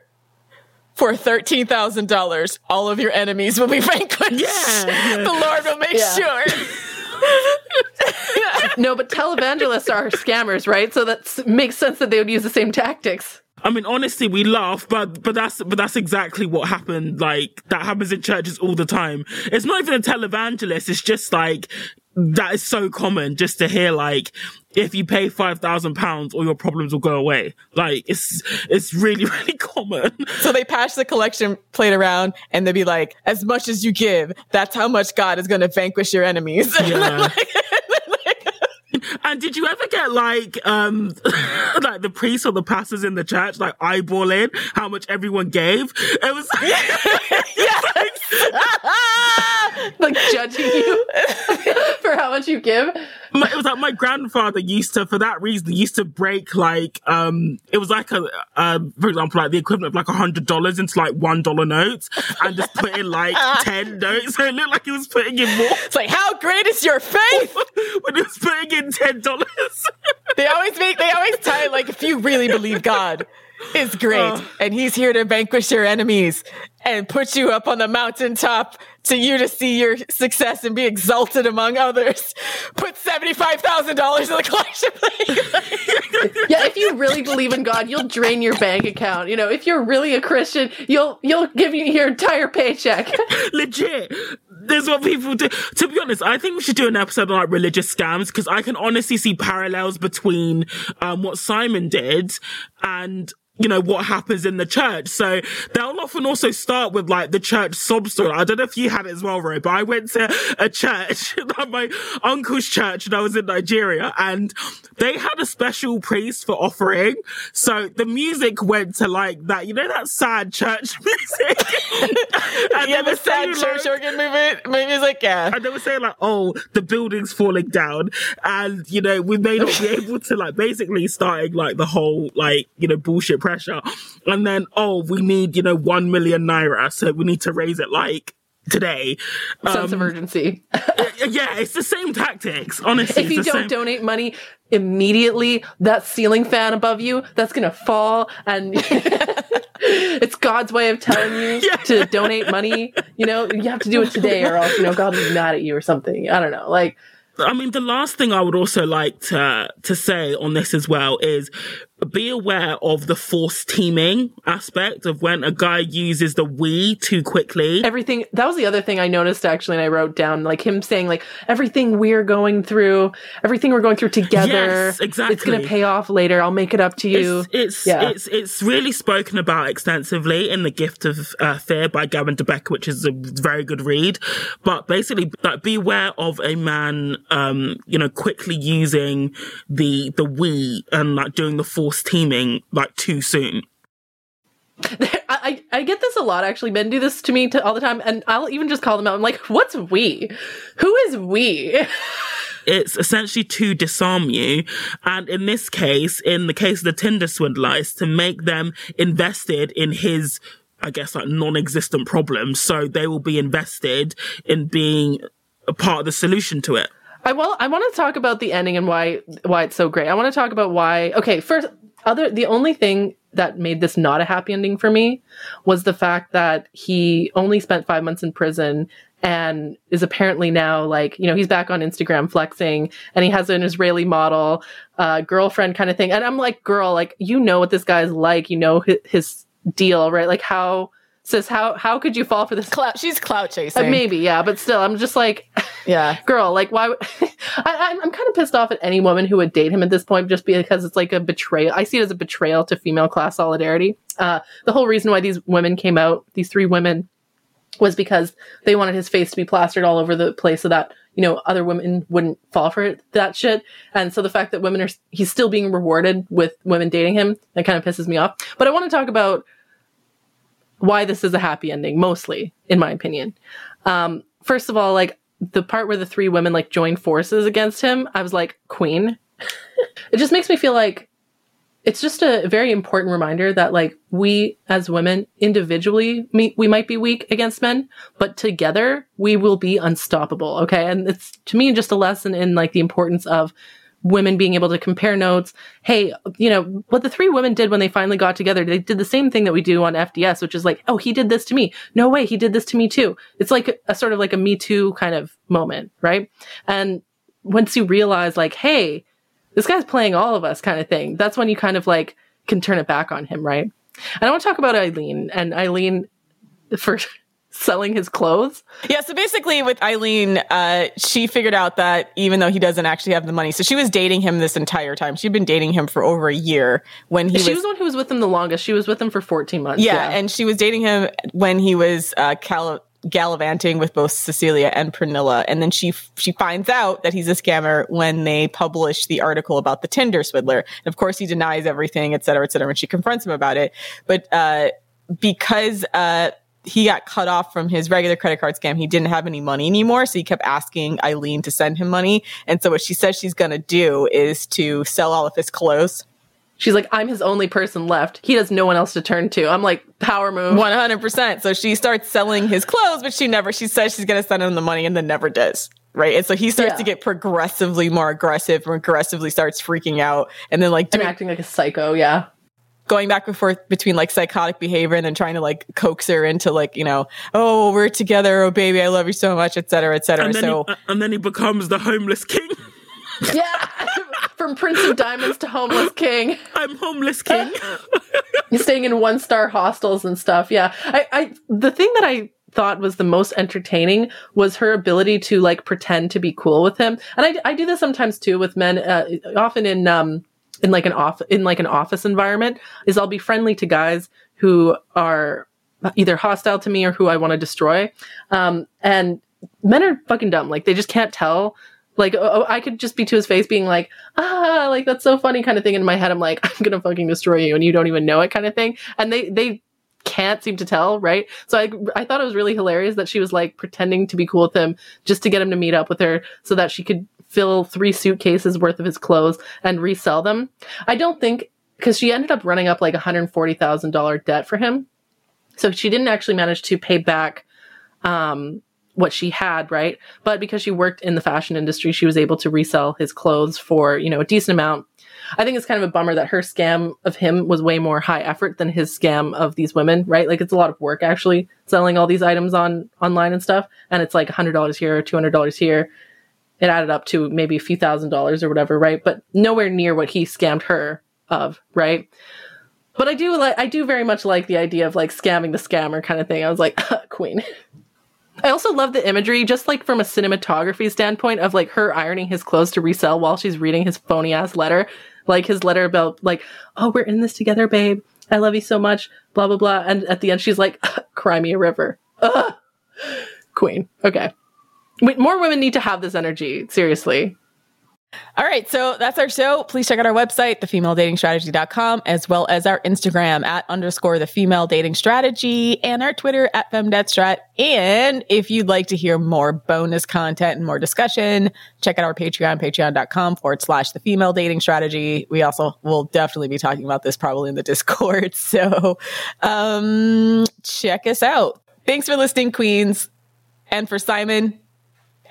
[SPEAKER 1] for thirteen thousand dollars, all of your enemies will be vanquished.
[SPEAKER 4] Yeah, yeah.
[SPEAKER 1] the Lord will make
[SPEAKER 2] Yeah.
[SPEAKER 1] sure.
[SPEAKER 2] no, but televangelists are scammers, right? So that makes sense that they would use the same tactics.
[SPEAKER 4] I mean, honestly, we laugh, but but that's but that's exactly what happened. Like that happens in churches all the time. It's not even a televangelist. It's just like that is so common just to hear like if you pay five thousand pounds, all your problems will go away. Like it's it's really really common.
[SPEAKER 1] So they pass the collection plate around, and they'd be like, "As much as you give, that's how much God is going to vanquish your enemies."
[SPEAKER 4] Yeah. And did you ever get like um like the priests or the pastors in the church like eyeballing how much everyone gave? It was
[SPEAKER 2] Like judging you for how much you give.
[SPEAKER 4] My, it was like my grandfather used to for that reason used to break like um it was like a uh, for example like the equivalent of like a hundred dollars into like one dollar notes and just put in like ten notes so it looked like he was putting in more
[SPEAKER 1] it's like, how great is your faith?
[SPEAKER 4] when he was putting in ten dollars.
[SPEAKER 1] They always make, they always tie it like, if you really believe God is great and he's here to vanquish your enemies and put you up on the mountaintop to you to see your success and be exalted among others, put $75,000 in the collection plate.
[SPEAKER 2] Yeah, if you really believe in God, you'll drain your bank account. You know, if you're really a Christian, you'll you'll give you your entire paycheck.
[SPEAKER 4] legit. This is what people do. To be honest, I think we should do an episode on like religious scams because I can honestly see parallels between um, what Simon did and you know what happens in the church. So they'll often also start with like the church sob story. I don't know if you had it as well, Ray, but I went to a church, my uncle's church, and I was in Nigeria, and they had a special priest for offering. So the music went to like that, you know, that sad church music. And
[SPEAKER 1] yeah, the sad church
[SPEAKER 4] like-
[SPEAKER 1] organ movement. Maybe it's like, yeah.
[SPEAKER 4] and they were saying like, oh, the building's falling down, and you know we may not be able to like basically starting like the whole like you know bullshit prayer pressure. And then, oh, we need, you know, 1 million naira. So we need to raise it like today.
[SPEAKER 2] Sense of um, urgency.
[SPEAKER 4] yeah, it's the same tactics, honestly.
[SPEAKER 2] if you don't
[SPEAKER 4] same-
[SPEAKER 2] donate money immediately, that ceiling fan above you, that's gonna fall and it's God's way of telling you
[SPEAKER 4] Yeah.
[SPEAKER 2] to donate money. You know, you have to do it today or else, you know, God will be mad at you or something. I don't know. Like
[SPEAKER 4] I mean, the last thing I would also like to to say on this as well is be aware of the forced teaming aspect of when a guy uses the we too quickly.
[SPEAKER 2] everything that was the other thing I noticed actually and I wrote down like him saying like everything we're going through, everything we're going through together.
[SPEAKER 4] Yes, exactly.
[SPEAKER 2] It's gonna pay off later. I'll make it up to you.
[SPEAKER 4] It's it's,
[SPEAKER 2] Yeah.
[SPEAKER 4] it's it's really spoken about extensively in the Gift of uh, Fear by Gavin de Becker, which is a very good read. But basically, like, beware of a man, um, you know, quickly using the the we and like doing the forced teaming like too soon.
[SPEAKER 2] I, I get this a lot actually. Men do this to me to, all the time, and I'll even just call them out. I'm like, "What's we? Who is we?"
[SPEAKER 4] it's essentially to disarm you. And in this case, in the case of the Tinder swindler, is to make them invested in his, I guess, like non-existent problems. So they will be invested in being a part of the solution to it.
[SPEAKER 2] I well, I want to talk about the ending and why why it's so great. I want to talk about why. Okay, first, other the only thing that made this not a happy ending for me was the fact that he only spent five months in prison and is apparently now like you know he's back on Instagram flexing and he has an Israeli model uh, girlfriend kind of thing. And I'm like, girl, like you know what this guy's like, you know his, his deal, right? Like how sis, how how could you fall for this?
[SPEAKER 1] Clout. She's clout
[SPEAKER 2] Uh,
[SPEAKER 1] chasing.
[SPEAKER 2] maybe, yeah, but still, I'm just like.
[SPEAKER 1] Yeah.
[SPEAKER 2] girl like why I, I'm, I'm kind of pissed off at any woman who would date him at this point just because it's like a betrayal i see it as a betrayal to female class solidarity uh, the whole reason why these women came out these three women was because they wanted his face to be plastered all over the place so that you know other women wouldn't fall for it, that shit and so the fact that women are he's still being rewarded with women dating him that kind of pisses me off but i want to talk about why this is a happy ending mostly in my opinion. Um, first of all like the part where the three women like join forces against him i was like queen. It just makes me feel like it's just a very important reminder that like we as women individually me, we might be weak against men but together we will be unstoppable okay? And it's to me just a lesson in like the importance of women being able to compare notes. Hey you know what the three women did when they finally got together they did the same thing that we do on fds which is like oh he did this to me. No way he did this to me too. It's like a, a sort of like a me too kind of moment right? And once you realize like hey this guy's playing all of us kind of thing that's when you kind of like can turn it back on him right? And i want to talk about Ayleen and Ayleen for selling his clothes
[SPEAKER 1] Yeah, so basically with Ayleen, uh, she figured out that even though he doesn't actually have the money, so she was dating him this entire time. She'd been dating him for over a year when he
[SPEAKER 2] she
[SPEAKER 1] was,
[SPEAKER 2] was the one who was with him the longest she was with him for 14 months
[SPEAKER 1] yeah, and she was dating him when he was uh, cal- gallivanting with both Cecilia and Pernilla, and then she she finds out that he's a scammer when they publish the article about the Tinder swindler. And of course, he denies everything, et cetera, et cetera, when she confronts him about it. But uh, because uh, he got cut off from his regular credit card scam. He didn't have any money anymore. So he kept asking Ayleen to send him money. And so what she says she's going to do is to sell all of his clothes.
[SPEAKER 2] she's like i'm his only person left he has no one else to turn to i'm like power move
[SPEAKER 1] 100%. So she starts selling his clothes, but she never, she says she's going to send him the money and then never does. Right. And so he starts
[SPEAKER 2] Yeah.
[SPEAKER 1] to get progressively more aggressive, and progressively starts freaking out. And then like
[SPEAKER 2] and acting like a psycho yeah
[SPEAKER 1] going back and forth between like psychotic behavior and then trying to like coax her into like, you know, oh, we're together. Oh, baby, I love you so much, et cetera, et cetera.
[SPEAKER 4] And then,
[SPEAKER 1] so
[SPEAKER 4] he, and then he becomes the homeless king.
[SPEAKER 2] yeah from prince of diamonds to homeless king
[SPEAKER 4] I'm homeless king.
[SPEAKER 2] He's staying in one star hostels and stuff. Yeah. I, I, the thing that I thought was the most entertaining was her ability to like pretend to be cool with him. And I, I do this sometimes too with men, uh, often in, um, in like an off, in like an office environment is I'll be friendly to guys who are either hostile to me or who I want to destroy. Um, and men are fucking dumb. Like they just can't tell. Like oh, I could just be to his face being like, ah, like that's so funny kind of thing. In my head, I'm like, I'm gonna fucking destroy you, and you don't even know it kind of thing. And they they can't seem to tell, right? So I I thought it was really hilarious that she was like pretending to be cool with him just to get him to meet up with her so that she could fill three suitcases worth of his clothes and resell them. I don't think because she ended up running up like $140,000 debt for him. So she didn't actually manage to pay back um, what she had, right? But because she worked in the fashion industry, she was able to resell his clothes for, you know, a decent amount. I think it's kind of a bummer that her scam of him was way more high effort than his scam of these women, right? Like it's a lot of work actually selling all these items on online and stuff. And it's like $100 here, $200 here. It added up to maybe a few thousand dollars or whatever, right? But nowhere near what he scammed her of, right? But I do like I do very much like the idea of like scamming the scammer kind of thing. I was like, ah, queen. I also love the imagery, just like from a cinematography standpoint, of like her ironing his clothes to resell while she's reading his phony ass letter. Like his letter about like, oh, we're in this together, babe. I love you so much. Blah blah blah. And at the end, she's like, cry me a river. Ugh. Queen. Okay. More women need to have this energy. Seriously.
[SPEAKER 1] All right, so that's our show. Please check out our website, thefemaledatingstrategy.com, as well as our Instagram at underscore the female dating strategy and our Twitter at femdatstrat. And if you'd like to hear more bonus content and more discussion, check out our Patreon, patreon.com forward slash the female dating strategy. We also will definitely be talking about this probably in the Discord. So um, check us out. Thanks for listening, Queens. And for Simon,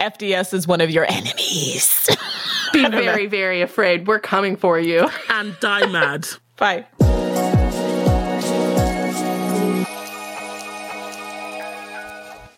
[SPEAKER 1] FDS is one of your enemies.
[SPEAKER 2] Be very, very afraid. We're coming for you.
[SPEAKER 4] And die mad.
[SPEAKER 1] Bye.